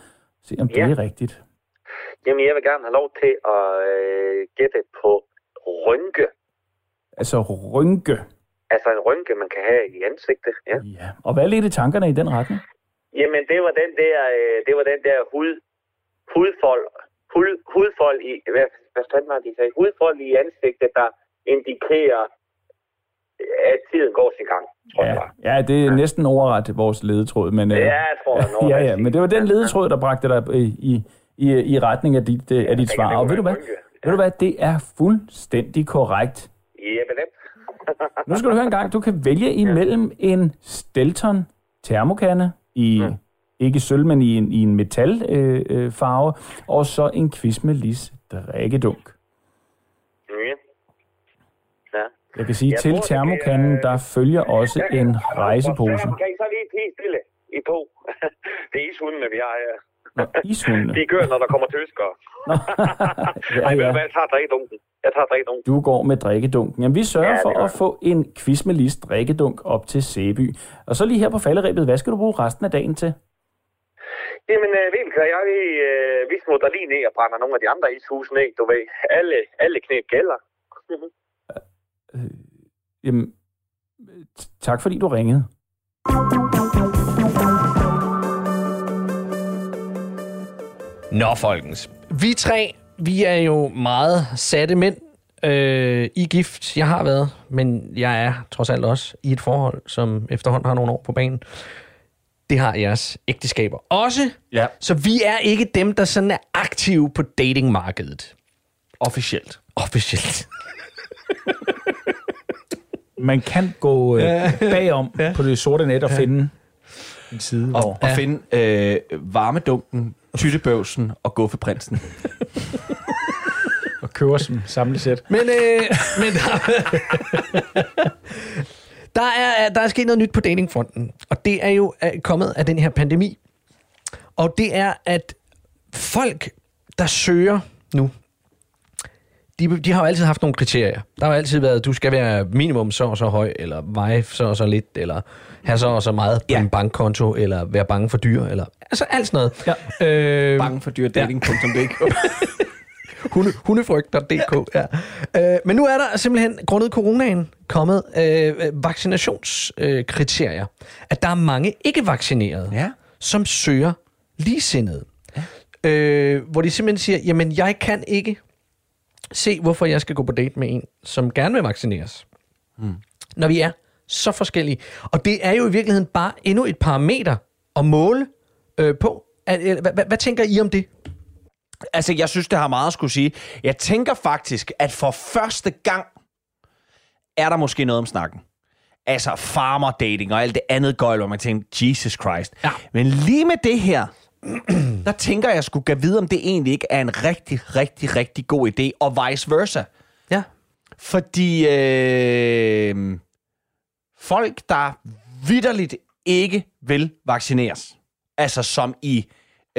Se om det Ja. er rigtigt. Jamen, jeg vil gerne have lov til at øh, gætte på rynke. Altså rynke. Altså en rynke, man kan have i ansigtet. Ja. Ja. Og hvad ledte tankerne i den retning? Jamen, det var den der, øh, det var den der hud, hudfold, hud, hudfold i, hvad, hvad fanden var det, de sagde? Hudfold i ansigtet, der indikerer, at tiden går sin gang. Tror jeg. Ja, ja, det er næsten overret vores ledetråd. Men, øh, Ja, jeg tror, jeg ja, ja, men det var den ledetråd, der bragte dig i, i, i, i retning af dit, øh, af dit svar. Og ved du hvad? Ved du hvad? Det er fuldstændig korrekt. Ja, dem. Nu skal du høre en gang. Du kan vælge imellem en Stelton termokande i ikke sølv, men i en, i en metalfarve, øh, øh, farve, og så en quiz med lis drikkedunk. Ja. Ja. Jeg kan sige, Jeg til termokanden, øh, der følger også Ja, en rejsepose. Kan I så lige tige stille i to? det er ishundene, vi har her. Nå, ishundene. De gør, når der kommer tyskere. Ja, Ej, ja. jeg tager drikkedunken. Jeg tager drikkedunken. Du går med drikkedunken. Jamen, vi sørger Ja, for at få en quiz med lis drikkedunk op til Sæby. Og så lige her på falderæbet, hvad skal du bruge resten af dagen til? Jamen, øh, Vibeke og jeg, vi, øh, vi smutter lige ned og brænder nogle af de andre ishuse ned, du ved. Alle, alle knæk gælder. Jamen, t- tak fordi du ringede. Nå, folkens. Vi tre, vi er jo meget satte mænd øh, i gift. Jeg har været, men jeg er trods alt også i et forhold, som efterhånden har nogle år på banen. Det har jeres ægteskaber også. Ja. Så vi er ikke dem, der sådan er aktive på datingmarkedet. Officielt. Officielt. Man kan gå øh, Ja. bagom ja. på det sorte net og finde en side, hvor... Og, og finde øh, varmedunken, tyttebøvsen og guffeprinsen. og køber som samlesæt. Men, øh, men der, der, er, der er sket noget nyt på datingfronten, og det er jo øh, kommet af den her pandemi. Og det er, at folk, der søger nu, de, de har jo altid haft nogle kriterier. Der har jo altid været, du skal være minimum så og så høj, eller veje så og så lidt, eller have så og så meget på ja. en bankkonto, eller være bange for dyr, eller altså alt sådan noget. Ja. Øh, Bange for dyr dating.dk. Hunde, hundefrygter.dk, ja. Øh, men nu er der simpelthen, grundet coronaen, kommet øh, vaccinationskriterier. at der er mange ikke-vaccinerede, Ja. som søger ligesindede. Ja. Øh, hvor de simpelthen siger, jamen jeg kan ikke se, hvorfor jeg skal gå på date med en, som gerne vil vaccineres. Mm. Når vi er så forskellige. Og det er jo i virkeligheden bare endnu et parameter at måle øh, på. Hvad tænker I om det? Altså, jeg synes, det har meget at skulle sige. Jeg tænker faktisk, at for første gang er der måske noget om snakken. Altså farmer dating og alt det andet gøjl, hvor man tænker, Jesus Christ. Ja. Men lige med det her, der tænker jeg skulle gå videre, om det egentlig ikke er en rigtig, rigtig, rigtig god idé, og vice versa. Ja. Fordi øh, folk, der vidderligt ikke vil vaccineres, altså som i...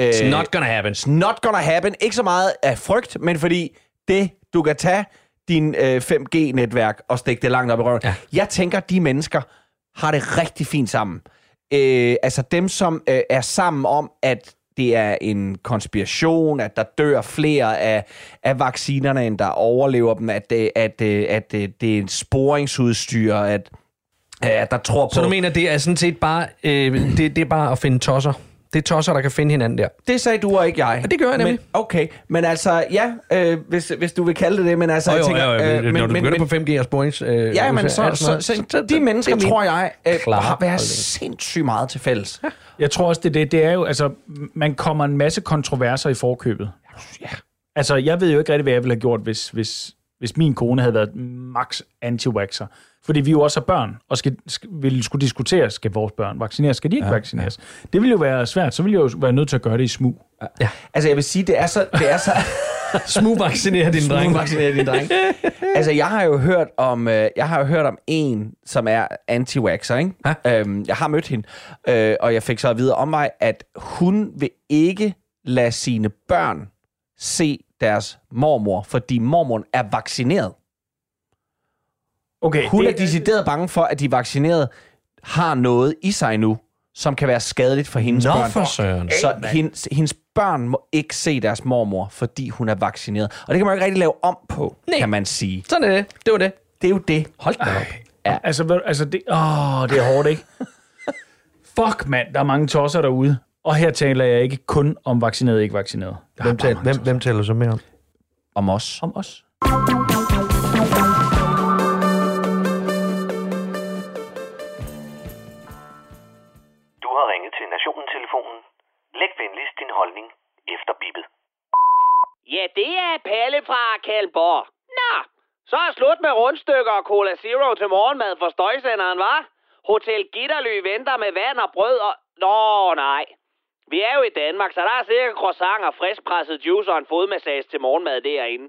Øh, It's not gonna happen. It's not gonna happen. Ikke så meget af frygt, men fordi det, du kan tage din øh, 5G-netværk og stikke det langt op i røven. Ja. Jeg tænker, de mennesker har det rigtig fint sammen. Øh, altså dem, som øh, er sammen om, at det er en konspiration, at der dør flere af, af vaccinerne, end der overlever dem, at, det, at, øh, at det, det er en sporingsudstyr, at, at der tror på... Så du mener, det er sådan set bare, øh, det, det er bare at finde tosser? Det er tosser, der kan finde hinanden der? Det sagde du og ikke jeg. Og det gør jeg nemlig. Men, okay, men altså, ja, øh, hvis, hvis du vil kalde det det, men altså, Jo, jeg tænker... jo, jo, øh, men, når du men, begynder men, på 5G og sporings... Øh, Ja, men så, det så, så, så de mennesker, det tror jeg, øh, har været sindssygt meget til fælles. Ja. Jeg tror også, det er det. Det er jo, altså, man kommer en masse kontroverser i forkøbet. Ja. Altså, jeg ved jo ikke rigtig, hvad jeg ville have gjort, hvis, hvis, hvis min kone havde været max anti-vaxxer. Fordi vi jo også er børn, og skal, skal, ville skulle diskutere, skal vores børn vaccineres, skal de ikke ja, vaccineres? Ja. Det ville jo være svært, så ville jeg jo være nødt til at gøre det i smug. Ja. Altså, jeg vil sige, det er så... Det er så Smug vaccinere din dreng. Smug vaccinere din dreng. altså, jeg har jo hørt om, øh, jeg har jo hørt om en, som er anti-vaxxer, ikke? Ja. Øhm, jeg har mødt hende, øh, og jeg fik så at vide om mig, at hun vil ikke lade sine børn se deres mormor, fordi mormoren er vaccineret. Okay, Hun det- er decideret bange for, at de vaccinerede har noget i sig nu, som kan være skadeligt for hendes Nå, børn. for søren. Så hendes, hendes børn må ikke se deres mormor, fordi hun er vaccineret. Og det kan man jo ikke rigtig lave om på, Nej. kan man sige. Sådan er det. Det var det. Det er jo det. Hold da op. Ja. Altså, du- altså det, åh, det er hårdt, ikke? Fuck, mand, der er mange tosser derude. Og her taler jeg ikke kun om vaccineret og ikke vaccineret. Hvem, tal, hvem, hvem taler så mere om? Om os. Om os. Ja, det er Palle fra Kalborg. Nå, så er slut med rundstykker og Cola Zero til morgenmad for støjsenderen, var? Hotel Gitterly venter med vand og brød og... Nå, nej. Vi er jo i Danmark, så der er sikkert croissant og friskpresset juice og en fodmassage til morgenmad derinde.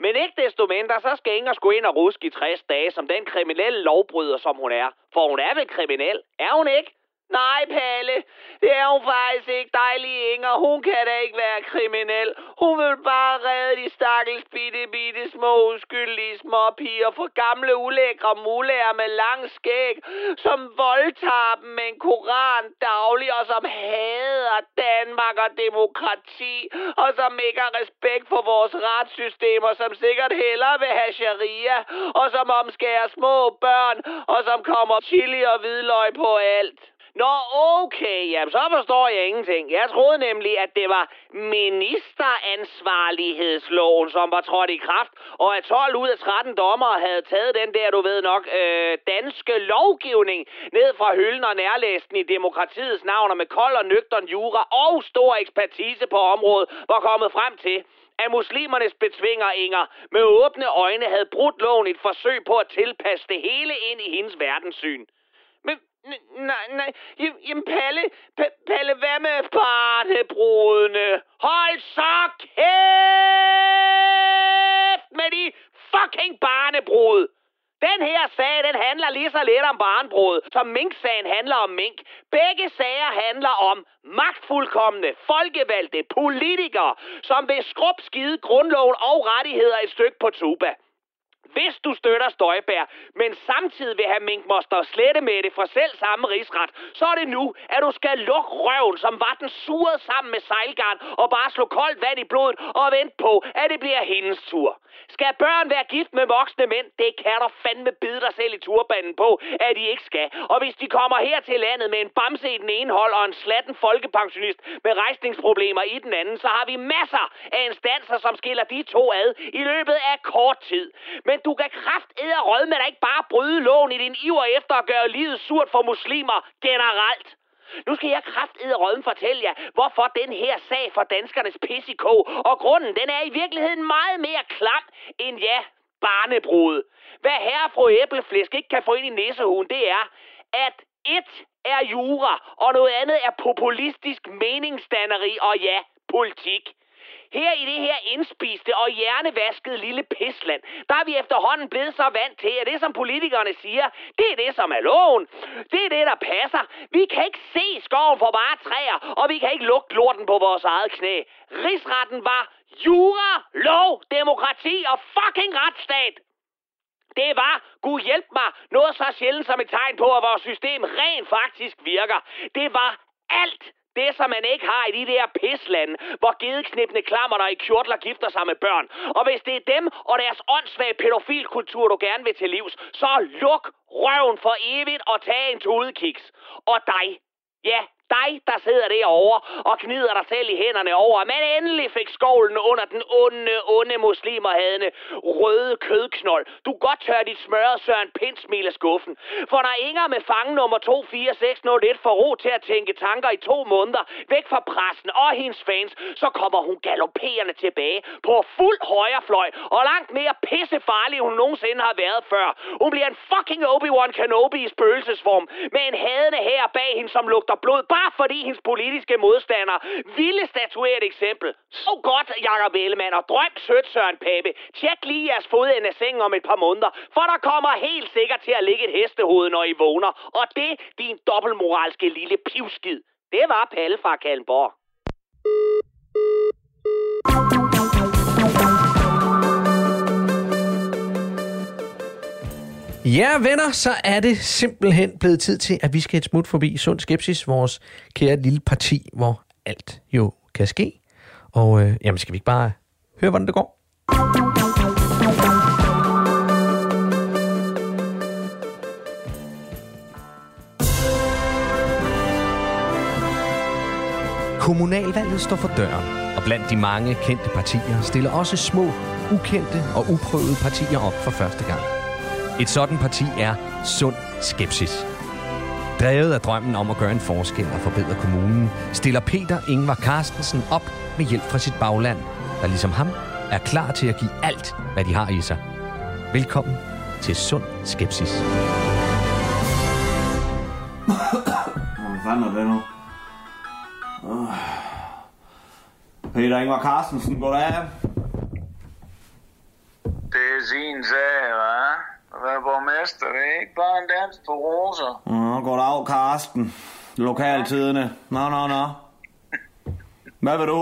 Men ikke desto mindre, så skal Inger sgu ind og ruske i 60 dage, som den kriminelle lovbryder, som hun er. For hun er vel kriminel, er hun ikke? Nej, Palle, det er hun faktisk ikke. Dejlig Inger, hun kan da ikke være kriminel. Hun vil bare redde de stakkels bitte, bitte små uskyldige små piger for gamle ulækre mulærer med lang skæg, som voldtager dem med en koran daglig, og som hader Danmark og demokrati, og som ikke har respekt for vores retssystem, og som sikkert hellere vil have sharia, og som omskærer små børn, og som kommer chili og hvidløg på alt. Nå, okay, jamen så forstår jeg ingenting. Jeg troede nemlig, at det var ministeransvarlighedsloven, som var trådt i kraft, og at 12 ud af 13 dommere havde taget den der, du ved nok, øh, danske lovgivning ned fra hylden og nærlæsten i demokratiets navn, og med kold og nøgtern jura og stor ekspertise på området, var kommet frem til, at muslimernes betvingeringer med åbne øjne havde brudt loven i et forsøg på at tilpasse det hele ind i hendes verdenssyn. Men, nej, nej, jamen Palle, P- Palle, hvad med barnebrudene? Hold så kæft med de fucking barnebrud! Den her sag, den handler lige så lidt om barnbrud, som Mink-sagen handler om mink. Begge sager handler om magtfuldkommende, folkevalgte politikere, som vil skrub skide grundloven og rettigheder et stykke på tuba hvis du støtter Støjbær, men samtidig vil have minkmoster slette med det fra selv samme rigsret, så er det nu, at du skal lukke røven, som var den suret sammen med sejlgarn, og bare slå koldt vand i blodet og vente på, at det bliver hendes tur. Skal børn være gift med voksne mænd? Det kan du fandme bide dig selv i turbanden på, at de ikke skal. Og hvis de kommer her til landet med en bamse i den ene hold og en slatten folkepensionist med rejsningsproblemer i den anden, så har vi masser af instanser, som skiller de to ad i løbet af kort tid. Men du kan kraft rød med dig ikke bare bryde loven i din iver efter at gøre livet surt for muslimer generelt. Nu skal jeg kraft rødden fortælle jer, hvorfor den her sag for danskernes pissikog, og grunden den er i virkeligheden meget mere klam end ja, barnebrud. Hvad herre fru Æbleflæsk ikke kan få ind i næsehugen, det er, at et er jura, og noget andet er populistisk meningsdanneri og ja, politik. Her i det her indspiste og hjernevaskede lille pisland, der er vi efterhånden blevet så vant til, at det som politikerne siger, det er det som er loven. Det er det, der passer. Vi kan ikke se skoven for bare træer, og vi kan ikke lugte lorten på vores eget knæ. Rigsretten var jura, lov, demokrati og fucking retsstat. Det var, Gud hjælp mig, noget så sjældent som et tegn på, at vores system rent faktisk virker. Det var alt det, som man ikke har i de der pislande, hvor gedeknipne klammer der i kjortler gifter sig med børn. Og hvis det er dem og deres åndssvage pædofilkultur, du gerne vil til livs, så luk røven for evigt og tag en tudekiks. Og dig, ja, dig, der sidder derovre og knider dig selv i hænderne over, at man endelig fik skovlen under den onde, onde muslimerhadende røde kødknold. Du godt tør dit smørrede Søren Pindsmil af skuffen. For når Inger med fange nummer 24601 får ro til at tænke tanker i to måneder væk fra pressen og hendes fans, så kommer hun galopperende tilbage på fuld højrefløj og langt mere pissefarlig, end hun nogensinde har været før. Hun bliver en fucking Obi-Wan Kenobi i spøgelsesform med en hadende her bag hende, som lugter blod. Bare bare fordi hendes politiske modstandere ville statuere et eksempel. Så godt, Jakob Ellemann, og drøm sødt, Søren Pape. Tjek lige jeres fodende af sengen om et par måneder, for der kommer helt sikkert til at ligge et hestehoved, når I vågner. Og det, din dobbeltmoralske lille pivskid, det var Palle fra Kalmborg. Ja, venner, så er det simpelthen blevet tid til, at vi skal et smut forbi Sund Skepsis, vores kære lille parti, hvor alt jo kan ske. Og øh, jamen, skal vi ikke bare høre, hvordan det går? Kommunalvalget står for døren, og blandt de mange kendte partier stiller også små, ukendte og uprøvede partier op for første gang. Et sådan parti er Sund Skepsis. Drevet af drømmen om at gøre en forskel og forbedre kommunen, stiller Peter Ingvar Carstensen op med hjælp fra sit bagland, der ligesom ham er klar til at give alt, hvad de har i sig. Velkommen til Sund Skepsis. Hvad fanden er det nu? Peter Ingvar Carstensen, goddag. Det er sin sag, hva'? Være borgmester, det er ikke bare en dans på roser. Nå, goddag, Carsten. Lokaltidene. Nå, nå, nå. Hvad vil du?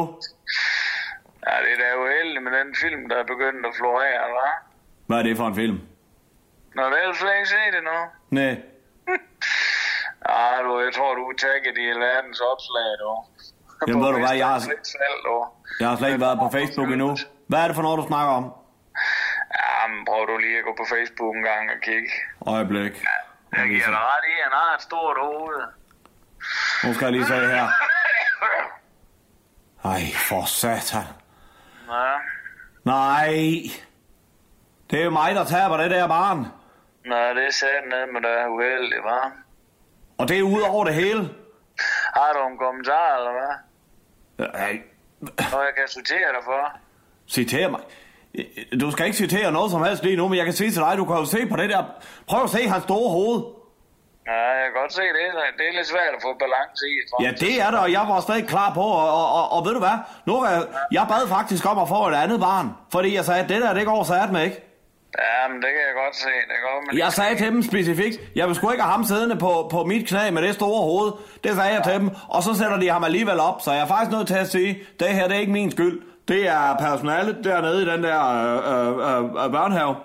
Ja, det er da uheldigt med den film, der er begyndt at florere, hva'? Hvad er det for en film? Nå, det du slet ikke set det nu. Nej. Ja, du, jeg tror, du er tagget i verdens opslag, du. Jamen, ved du hvad, jeg har, jeg har slet ikke været på Facebook endnu. Hvad er det for noget, du snakker om? Jamen, prøv du lige at gå på Facebook en gang og kigge. Øjeblik. Jeg giver dig ret i, han har et stort hoved. Nu skal jeg lige se her. Ej, for satan. Ja. Nej. Det er jo mig, der taber det der barn. Nå, det er sat ned med dig uheldigt, hva'? Og det er ud over det hele. Har du en kommentar, eller hvad? Ej, Noget, jeg kan citere dig for? citere mig. Du skal ikke citere noget som helst lige nu, men jeg kan sige til dig, du kan jo se på det der. Prøv at se hans store hoved. Ja, jeg kan godt se det. Det er lidt svært at få balance i. Ja, det er det, og jeg var ikke klar på, og, og, og, og ved du hvad? Nu jeg, jeg bad faktisk om at få et andet barn, fordi jeg sagde, at det der, det går sat med, ikke? Ja, men det kan jeg godt se. Det går, men Jeg sagde til dem specifikt, jeg vil sgu ikke have ham siddende på, på mit knæ med det store hoved. Det sagde jeg til dem, og så sætter de ham alligevel op, så jeg er faktisk nødt til at sige, det her, det er ikke min skyld. Det er personalet dernede i den der øh, øh, øh, børnehave.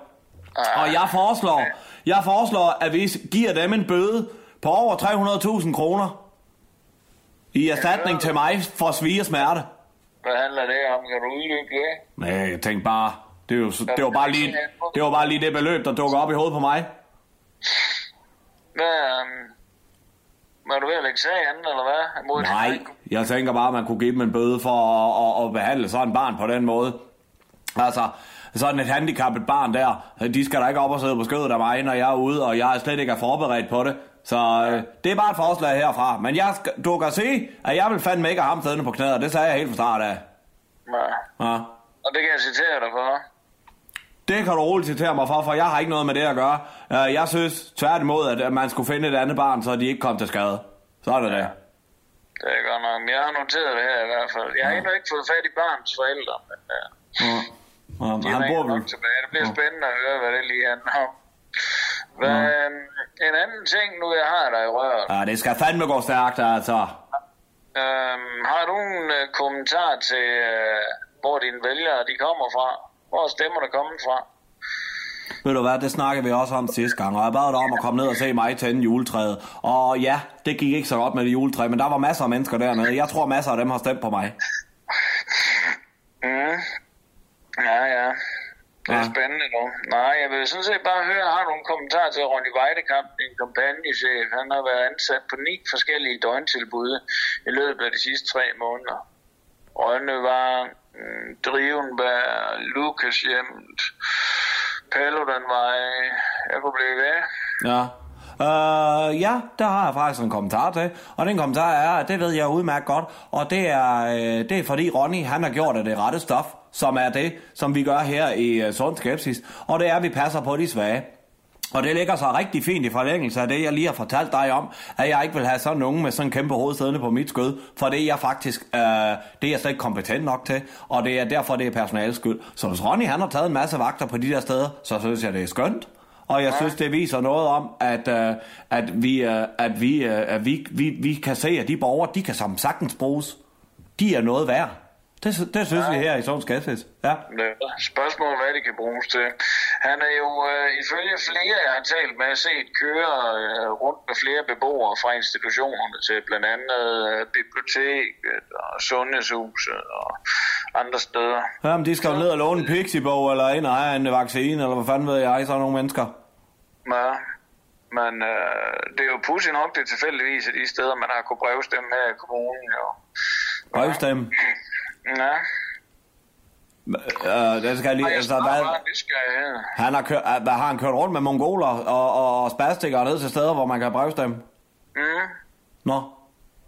Og jeg foreslår, jeg foreslår, at vi giver dem en bøde på over 300.000 kroner i erstatning til mig for svige smerte. Hvad handler det om? Kan du uddybe det? Nej, jeg tænkte bare, det, jo, det, var bare lige, det var bare lige det beløb, der dukker op i hovedet på mig. Hvad, um, var du ved at lægge sag an, eller hvad? Mod Nej, jeg tænker bare, at man kunne give dem en bøde for at, at, at behandle sådan et barn på den måde. Altså, sådan et handicappet barn der, de skal da ikke op og sidde på skødet af mig, når jeg er ude, og jeg er slet ikke er forberedt på det. Så øh, det er bare et forslag herfra. Men jeg du kan se, at jeg vil fandme ikke have ham siddende på knæet, det sagde jeg helt fra start af. Nej. Ja. Og det kan jeg citere dig for. Det kan du roligt citere mig for, for jeg har ikke noget med det at gøre. Øh, Jeg synes tværtimod, at man skulle finde et andet barn, så de ikke kom til skade. Så er det det. Det er godt nok. Jeg har noteret det her i hvert fald. Jeg har endnu ikke fået fat i barns forældre, men uh, Ja. Ja, de han bor nok tilbage. Det bliver spændende at høre, hvad det lige handler om. Hvad, øhm, en anden ting, nu jeg har dig i røret. Ja, det skal fandme gå stærkt, altså. Øhm, har du en uh, kommentar til, uh, hvor dine vælgere de kommer fra? Hvor er stemmerne kommet fra? Ved du hvad, det snakkede vi også om sidste gang, og jeg bad dig om at komme ned og se mig tænde juletræet. Og ja, det gik ikke så godt med det juletræ, men der var masser af mennesker dernede. Jeg tror, masser af dem har stemt på mig. Mm. Ja, ja. Det er Ja. spændende nu. Nej, jeg vil sådan set bare høre, har du en kommentar til Ronny Weidekamp, din kampagnechef? Han har været ansat på ni forskellige døgntilbud i løbet af de sidste tre måneder. Rønnevang, mm, Øh, Drivenberg, Lukas Hjemt, Paludanvej, jeg kunne blive ved. Ja. Uh, ja, der har jeg faktisk en kommentar til. Og den kommentar er, at det ved jeg udmærket godt. Og det er, øh, det er fordi Ronny, han har gjort af det rette stof, som er det, som vi gør her i uh, Sund Skepsis. Og det er, at vi passer på de svage. Og det ligger så rigtig fint i forlængelse af det, jeg lige har fortalt dig om, at jeg ikke vil have sådan nogen med sådan en kæmpe hoved siddende på mit skød, for det er jeg faktisk, øh, det er jeg slet ikke kompetent nok til, og det er derfor, det er personalets skyld. Så hvis Ronny han har taget en masse vagter på de der steder, så synes jeg, det er skønt. Og jeg synes, det viser noget om, at, øh, at, vi, øh, at, vi, øh, at vi, vi, vi kan se, at de borgere, de kan som sagtens bruges. De er noget værd. Det, det synes ja. vi her i Sovns Gasfest. Ja. Spørgsmålet, hvad det kan bruges til. Han er jo øh, ifølge flere, jeg har talt med, set køre øh, rundt med flere beboere fra institutionerne til blandt andet øh, biblioteket og sundhedshuset og andre steder. Jamen, de skal jo ned og låne en pixibog, eller ind og have en vaccine, eller hvad fanden ved jeg, sådan nogle mennesker. Ja. Men øh, det er jo pudsigt nok, det er tilfældigvis af de steder, man har kunnet brevstemme her i kommunen. Jo. Brevstemme. Ja. Øh, det skal jeg lige, altså, hvad, han har, kørt, øh, hvad, har han kørt rundt med mongoler og, og, og ned til steder, hvor man kan brevstemme? Mm. Nå,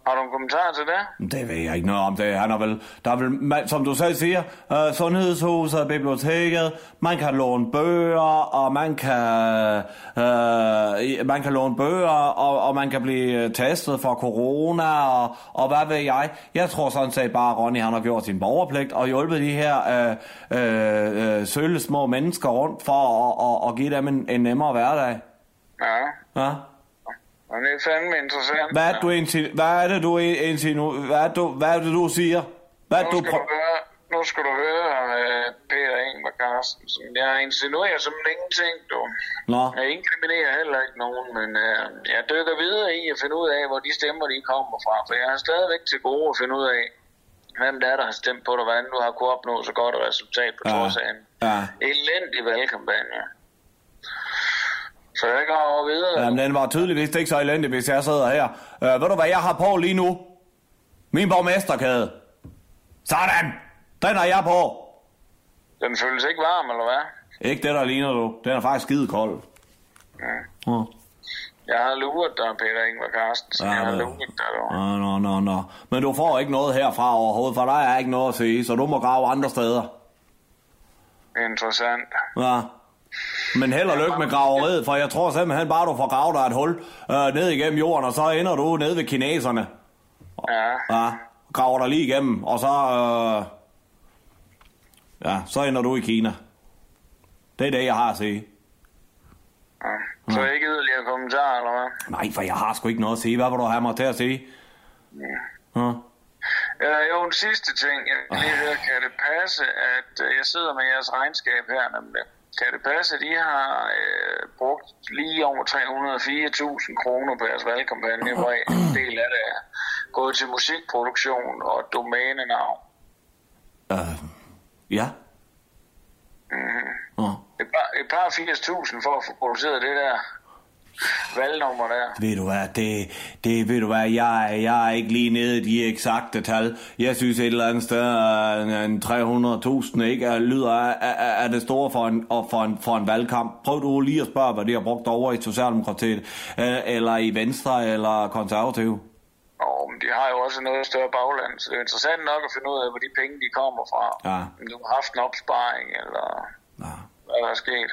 Har du en kommentar til det? det ved jeg ikke noget om det. Han er vel, der er vel, som du selv siger, øh, sundhedshuset, biblioteket, man kan låne bøger, og man kan, øh, man kan låne bøger, og, og man kan blive testet for corona, og, og hvad ved jeg. Jeg tror sådan set bare, at Ronny han har gjort sin borgerpligt, og hjulpet de her øh, øh, øh, sølle små mennesker rundt for at, at, at give dem en, en nemmere hverdag. Ja. Ja. Og det er fandme interessant. Hvad er det, du, insinu- hvad er det, du, insinu- hvad er du, hvad er det, du siger? Hvad nu, du skal du høre, nu skal du høre, uh, Peter Ingvar Carstensen. Jeg insinuerer som ingenting, du. Nå. Jeg inkriminerer heller ikke nogen, men uh, jeg dykker videre i at finde ud af, hvor de stemmer, de kommer fra. For jeg har stadigvæk til gode at finde ud af, hvem der er, der har stemt på dig, hvordan du har kunnet opnå så godt et resultat på Ja. trods af en Ja. elendig valgkampagne. Går over videre. Jamen, den var tydeligvis ikke så elendig, hvis jeg sidder her. Øh, ved du, hvad jeg har på lige nu? Min borgmesterkæde. Sådan! Den har jeg på. Den føles ikke varm, eller hvad? Ikke det, der ligner du. Den er faktisk skide kold. Ja. Ja. Jeg har luret dig, Peter Ingvar Carstensen. Ja, jeg har luret dig, du. Nå, nå, nå, nå. Men du får ikke noget herfra overhovedet, for der er ikke noget at sige, så du må grave andre steder. Interessant. Ja. Men held og lykke med graveriet, for jeg tror simpelthen bare, du får gravet dig et hul øh, ned igennem jorden, og så ender du nede ved kineserne. Ja. Ja, graver dig lige igennem, og så... Øh, ja, så ender du i Kina. Det er det, jeg har at sige. ja. Så ikke yderligere kommentarer, eller hvad? Nej, for jeg har sgu ikke noget at sige. Hvad vil du have mig til at sige? Ja. Ja, jo, en sidste ting. Jeg lige høre, kan det passe, at øh, jeg sidder med jeres regnskab her nemlig? Kan det passe, at de har øh, brugt lige over 304.000 kroner på deres valgkampagne, hvor en del af det er gået til musikproduktion og domænenavn? Uh, ja. Mm. Nå. Et par, et par 80.000 for at få produceret det der valgnummer der. Ved du hvad, det, det ved du hvad, jeg, er- jeg er ikke lige nede i de eksakte tal. Jeg synes et eller andet sted, at en 300.000 ikke er, lyder af, af det store for en, og for, en, for en valgkamp. Prøv du lige at spørge, hvad de har brugt over i Socialdemokratiet, øh, eller i Venstre, eller Konservative. Og men de har jo også noget større bagland, så det er interessant nok at finde ud af, hvor de penge de kommer fra. Ja, Om du har haft en opsparing, eller Ja. hvad der er sket.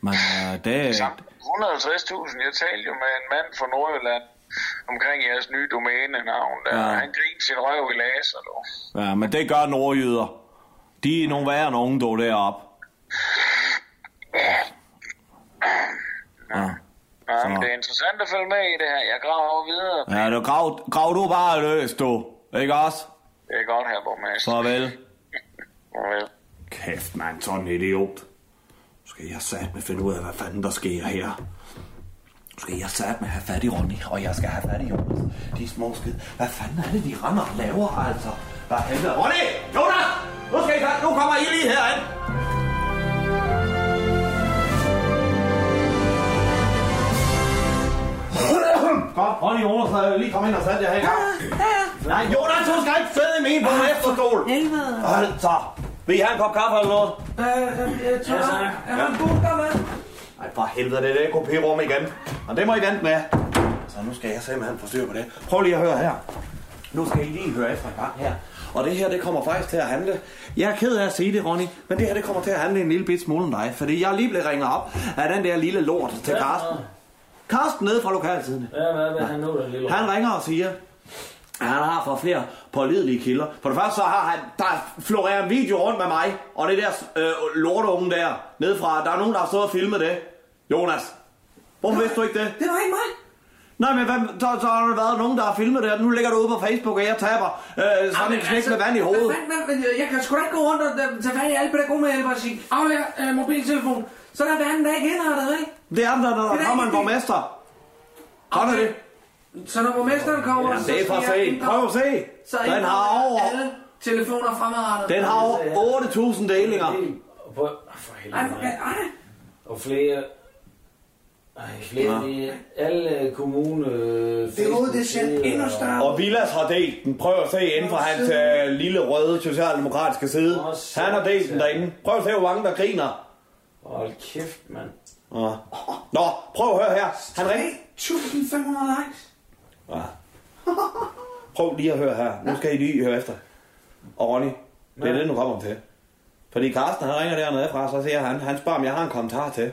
Men øh, det... Samt 150.000, jeg talte jo med en mand fra Nordjylland omkring jeres nye domænenavn. Der. Ja. Han grinte sin røv i laser, du. Ja, men det gør nordjyder. De er nogle værre nogen, dog deroppe. Ja. Ja, men det er interessant at følge med i det her. Jeg graver videre. Ja, du grav, grav du bare løs, du. Ikke også? Det er godt her, borgmester. Farvel. Farvel. Kæft, mand, sådan en idiot. Skal jeg satme finde ud af, hvad fanden der sker her. Nu skal jeg satme have fat i Ronny, og jeg skal have fat i Jonas. De små skid. Hvad fanden er det, de render og laver, altså? Hvad helvede? Ronny! Jonas! Nu skal I fat. Nu kommer I lige herind. Kom, Ronny Jonas, øh, lige kom ind og sæt jer her i gang. Nej, Jonas, du skal ikke sidde i min på en efterstol. Helvede. Hold så. Vil I have en kop kaffe eller noget? Øh, jeg tror, jeg har en bunker med. Nej, for helvede, det er det kopirum igen. Og det må I vente med. Så nu skal jeg simpelthen få styr på det. Prøv lige at høre her. Nu skal I lige høre efter en gang her. Og det her, det kommer faktisk til at handle... Jeg er ked af at sige det, Ronny, men det her, det kommer til at handle en lille bit smule om dig. Fordi jeg er lige blevet ringet op af den der lille lort til Karsten. Karsten nede fra lokaltiden. Ja, hvad vil han nu, den lille Han ringer og siger, han har fra flere pålidelige kilder. For det første så har han, der florerer en video rundt med mig, og det der øh, lorteunge der, nede fra, der er nogen, der har stået og filmet det. Jonas, hvorfor vidste du ikke det? Det var ikke mig. Nej, men hvad, så, så har der været nogen, der har filmet det, og nu ligger du ude på Facebook, og jeg taber øh, sådan en knæk med vand i hovedet. Hvad, hvad, jeg kan sgu da ikke gå rundt og øh, tage fat i alle pædagogmedhjælpere og sige, aflever øh, mobiltelefon. Så er der verden, der ikke indrettet, ikke? Det er der, når der er kommer en borgmester. Sådan er det. Så når borgmesteren kommer, Jamen, så det er for skal jeg sent. inddrage- Prøv at se. Så Den har over- alle telefoner fremadrettet. Den har over 8.000 delinger. På, for helvede. ej, ej. Og flere... Ej, flere Ja. i alle kommune... Det er ude, det ser endnu større. Og Vilas har delt den. Prøv at se inden for hans øh, lille røde socialdemokratiske side. Han har delt den derinde. Prøv at se, hvor mange der griner. Hold kæft, mand. Nå, Nå prøv at høre her. Han ringer. 1500 likes. Ja. Prøv lige at høre her. Nu skal I lige høre efter. Og Ronny, det er det, du kommer til. Fordi Carsten, han ringer dernede fra, så siger han, han spørger, om jeg har en kommentar til,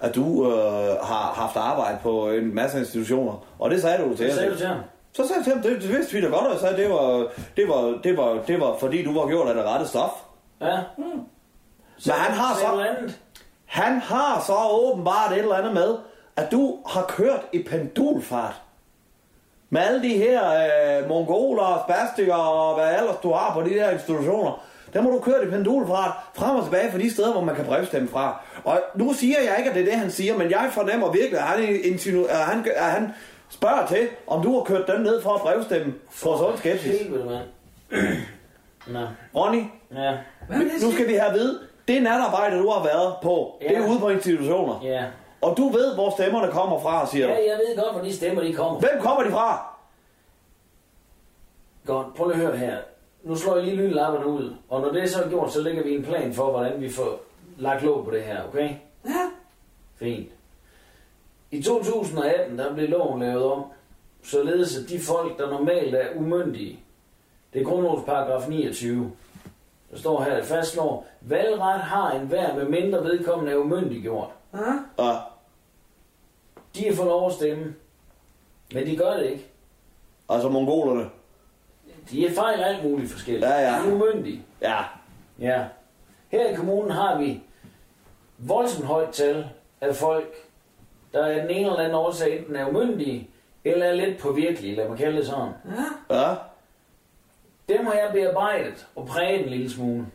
at du øh, har haft arbejde på en masse institutioner. Og det sagde du til Hvad sagde os. du til ham? Så sagde jeg til ham, det, det vidste vi da godt, og jeg sagde, det var, det var, det var, det var fordi du var gjort af det rette stof. Ja. Men han har Sagde så, han har så åbenbart et eller andet med, at du har kørt i pendulfart. Med alle de her øh, mongoler og spastikere og hvad ellers du har på de der institutioner. Der må du køre i pendulfart frem og tilbage fra de steder, hvor man kan brevstemme fra. Og nu siger jeg ikke, at det er det, han siger, men jeg fornemmer virkelig, at han, insinu- at han, at han spørger til, om du har kørt dem ned for at brevstemme på sund skepsis. Helvede, mand. Nå. Ronny, Ja. nu skal vi have at vide, det natarbejde, du har været på, ja. det er ude på institutioner. Ja. Og du ved, hvor stemmerne kommer fra, siger Ja, du. jeg ved godt, hvor de stemmer, de kommer. Hvem kommer de fra? Godt, prøv lige at høre her. Nu slår jeg lige lynlapperne ud, og når det er så gjort, så lægger vi en plan for, hvordan vi får lagt låg på det her, okay? Ja. Fint. I 2018, der blev loven lavet om, således at de folk, der normalt er umyndige, det er grundlovens paragraf 29, der står her, at fastslår, valgret har en hver med mindre vedkommende er umyndiggjort. Ja. Ja. De kan få lov at stemme, men de gør det ikke. Altså mongolerne. De er fejl alt muligt forskelligt. Ja, ja. De er umyndige. Ja. Ja. Her i kommunen har vi voldsomt højt tal af folk, der af den ene eller anden årsag enten er umyndige, eller er lidt påvirkelige, lad mig kalde det sådan. Ja. Ja. Dem har jeg bearbejdet og præget en lille smule.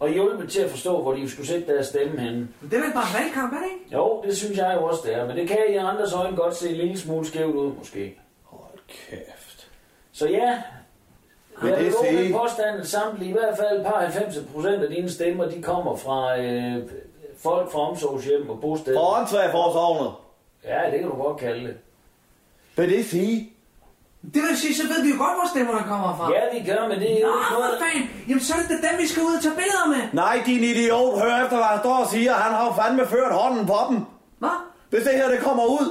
Og hjulpet til at forstå, hvor de skulle sætte deres stemme henne. Det er vel bare valgkamp, er det ikke? Jo, det synes jeg jo også, det er. Men det kan i andres øjne godt se en lille smule skævt ud, måske. Hold kæft. Så ja, jeg det vil gå med sige- påstanden, samtlige, i hvert fald et par 90 procent af dine stemmer, de kommer fra øh, folk fra omsorgshjem og bosteder. For åndssvagforsorgnet. Ja, det kan du godt kalde det. Vil det sige? Det vil sige, så ved vi jo godt, hvor stemmerne kommer fra. Ja, vi gør, men det er jo Nå, ikke noget, for fanden. Jamen, så er det dem, vi skal ud og tage billeder med. Nej, din idiot. Hør efter, hvad han står og siger. Han har jo fandme ført hånden på dem. Hvad? Hvis det her, det kommer ud.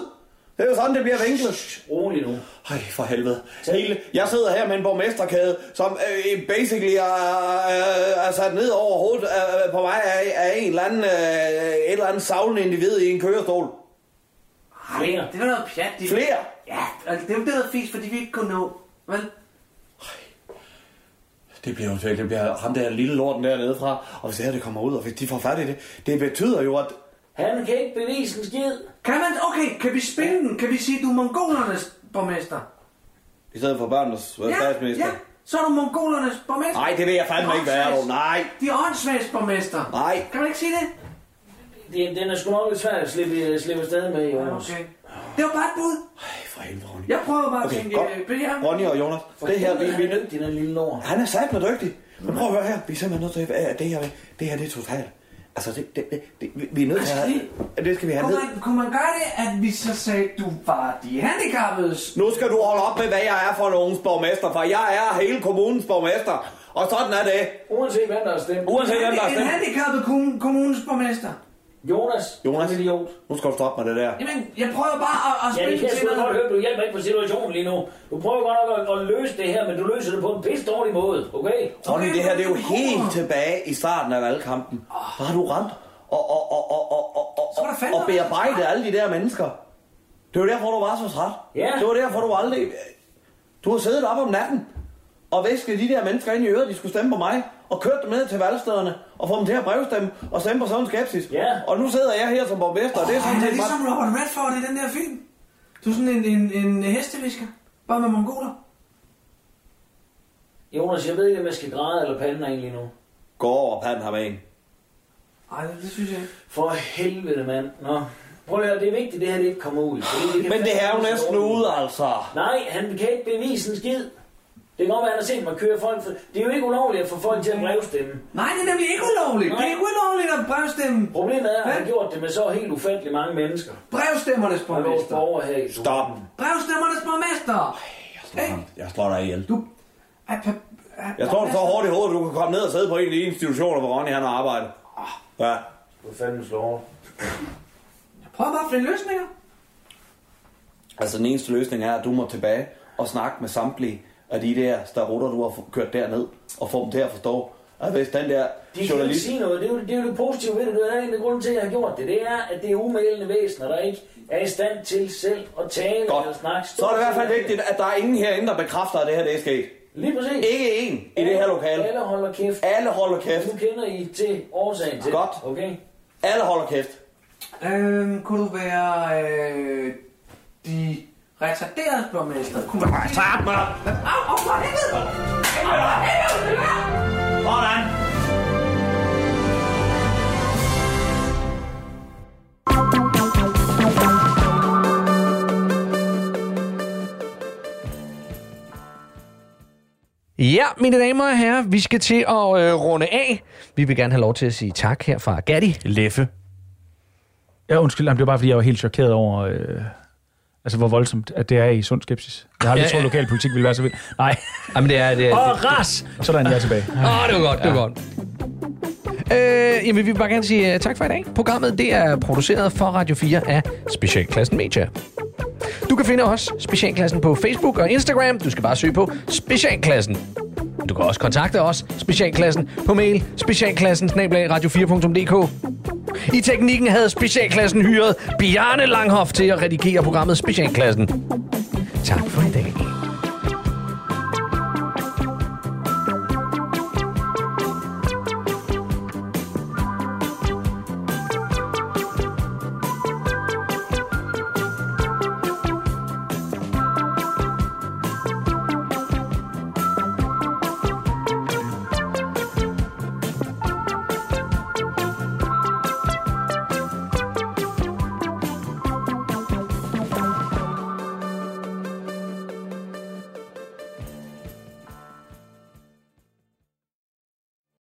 Det er jo sådan, det bliver vinklet. Rolig nu. Ej, for helvede. Hele, jeg sidder her med en borgmesterkæde, som øh, basically er, er, er sat ned over hovedet øh, på mig af, af en eller anden, øh, et eller andet savlende individ i en kørestol. Flere. Det er noget pjat. De... Flere? Ja, altså, det er jo det, der er fisk, fordi vi ikke kunne nå. Vel? Det bliver jo det bliver ham der lille lorten dernede fra, og hvis det her det kommer ud, og hvis de får fat i det, det betyder jo, at Han kan ikke bevise en skid. Kan man? Okay, kan vi spille den? Kan vi sige, du er mongolernes borgmester? i stedet for børnenes ja, statsminister. ja. Så er du mongolernes borgmester. Nej, det vil jeg fandme ikke være, du. Nej. De er åndssvags borgmester. Nej. Kan man ikke sige det? Det, den er sgu nok lidt svært at slippe, slippe afsted med, Jonas. Okay. Det var bare et bud. For helvede, Ronny. Jeg prøver bare Okay, at tænke, godt. øh, Brian. Ronny og Jonas, det her, vi, vi, er dygtig, den lille lort. Han er sat med dygtig. Men prøv at høre her. Vi er simpelthen nødt til at det her, det her det er totalt. Altså, det, det, det, det, vi- er nødt til at have, det skal vi have Kunne ned. man, kunne man gøre det, at vi så sagde, at du var de handicappedes? Nu skal du holde op med, hvad jeg er for nogens borgmester, for jeg er hele kommunens borgmester. Og sådan er det. Uanset hvem der er stemt. Uanset hvem der er En stemt. handicappet kom- kommunens borgmester. Jonas. Jonas, idiot. nu skal du stoppe med det der. Jamen, jeg prøver bare at, at Ja, spille det kan jeg godt høre. Du hjælper ikke på situationen lige nu. Du prøver godt nok at, at løse det her, men du løser det på en pisse dårlig måde, okay? Ronny, det her det er jo helt tilbage i starten af valgkampen. Der har du ramt og, og, og, og, og, og, og, og bearbejdet alle de der mennesker. Det var derfor, du var så træt. Ja. Det var derfor, du aldrig... Du har siddet op om natten og væsket de der mennesker ind i øret, de skulle stemme på mig, og kørt dem ned til valgstederne, og få dem til at brevstemme, og stemme på sådan en skepsis. Ja. Og nu sidder jeg her som borgmester, og det er sådan Han er set ligesom bare... Robert Redford i den der film. Du er sådan en, en, en hestevisker. Bare med mongoler. Jonas, jeg ved ikke, om jeg skal græde eller pande af en lige nu. Gå over og pand ham en. Ej, det synes jeg ikke. For helvede, mand. Nå. Prøv at høre, det er vigtigt, det her det ikke kommer ud. Fordi kan Men det er jo næsten ude, altså. Nej, han kan ikke bevise en skid. Det kan godt være, han har set mig køre folk. For... Det er jo ikke ulovligt at få folk til at brevstemme. Nej, det er nemlig ikke ulovligt. Det er ikke ulovligt at brevstemme. Problemet er, at han har gjort det med så helt ufattelig mange mennesker. Brevstemmernes borgmester. borgere her i Stop. Brevstemmernes borgmester. Jeg slår dig ihjel. Du... Jeg tror, du så hårdt i hovedet, du kan komme ned og sidde på en af de institutioner, hvor Ronny han har arbejdet. Ja. Du er fandme slår. Prøv bare at finde løsninger. Altså, den eneste løsning er, at du må tilbage og snakke med samtlige af de der starutter, du har kørt derned, og få dem til at forstå, at hvis den der De kan journalist... sige noget. Det er, jo, det er jo det positive ved det. Det er en af grunden til, at jeg har gjort det. Det er, at det er umælende væsener, der ikke er i stand til selv at tale Godt. eller snakke. Så er det i hvert fald vigtigt, at der er ingen herinde, der bekræfter, at det her det er sket. Lige præcis. Ikke en i det her lokale. Alle holder kæft. Alle holder kæft. Nu kender I til årsagen til Godt. Okay? Alle holder kæft. Øhm, kunne du være øh, de retarderede borgmester? Kunne du... Nej, tak mig! Au, au, for helvede! Sådan. Ja, mine damer og herrer, vi skal til at øh, runde af. Vi vil gerne have lov til at sige tak her fra Gatti. Leffe. Ja, undskyld, det var bare, fordi jeg var helt chokeret over, øh, altså, hvor voldsomt at det er i sund skepsis. Jeg har aldrig Ja, troet, ja. lokalpolitik ville være så vildt. Nej. Jamen, det er... Det er Åh, ras! Sådan, jeg er tilbage. Åh, oh, det var godt, det var godt. Øh, jamen, vi vil bare gerne sige uh, tak for i dag. Programmet det er produceret for Radio 4 af Specialklassen Media. Du kan finde os, Specialklassen, på Facebook og Instagram. Du skal bare søge på Specialklassen. Du kan også kontakte os, Specialklassen, på mail specialklassen radio4.dk. I teknikken havde Specialklassen hyret Bjarne Langhoff til at redigere programmet Specialklassen. Tak for i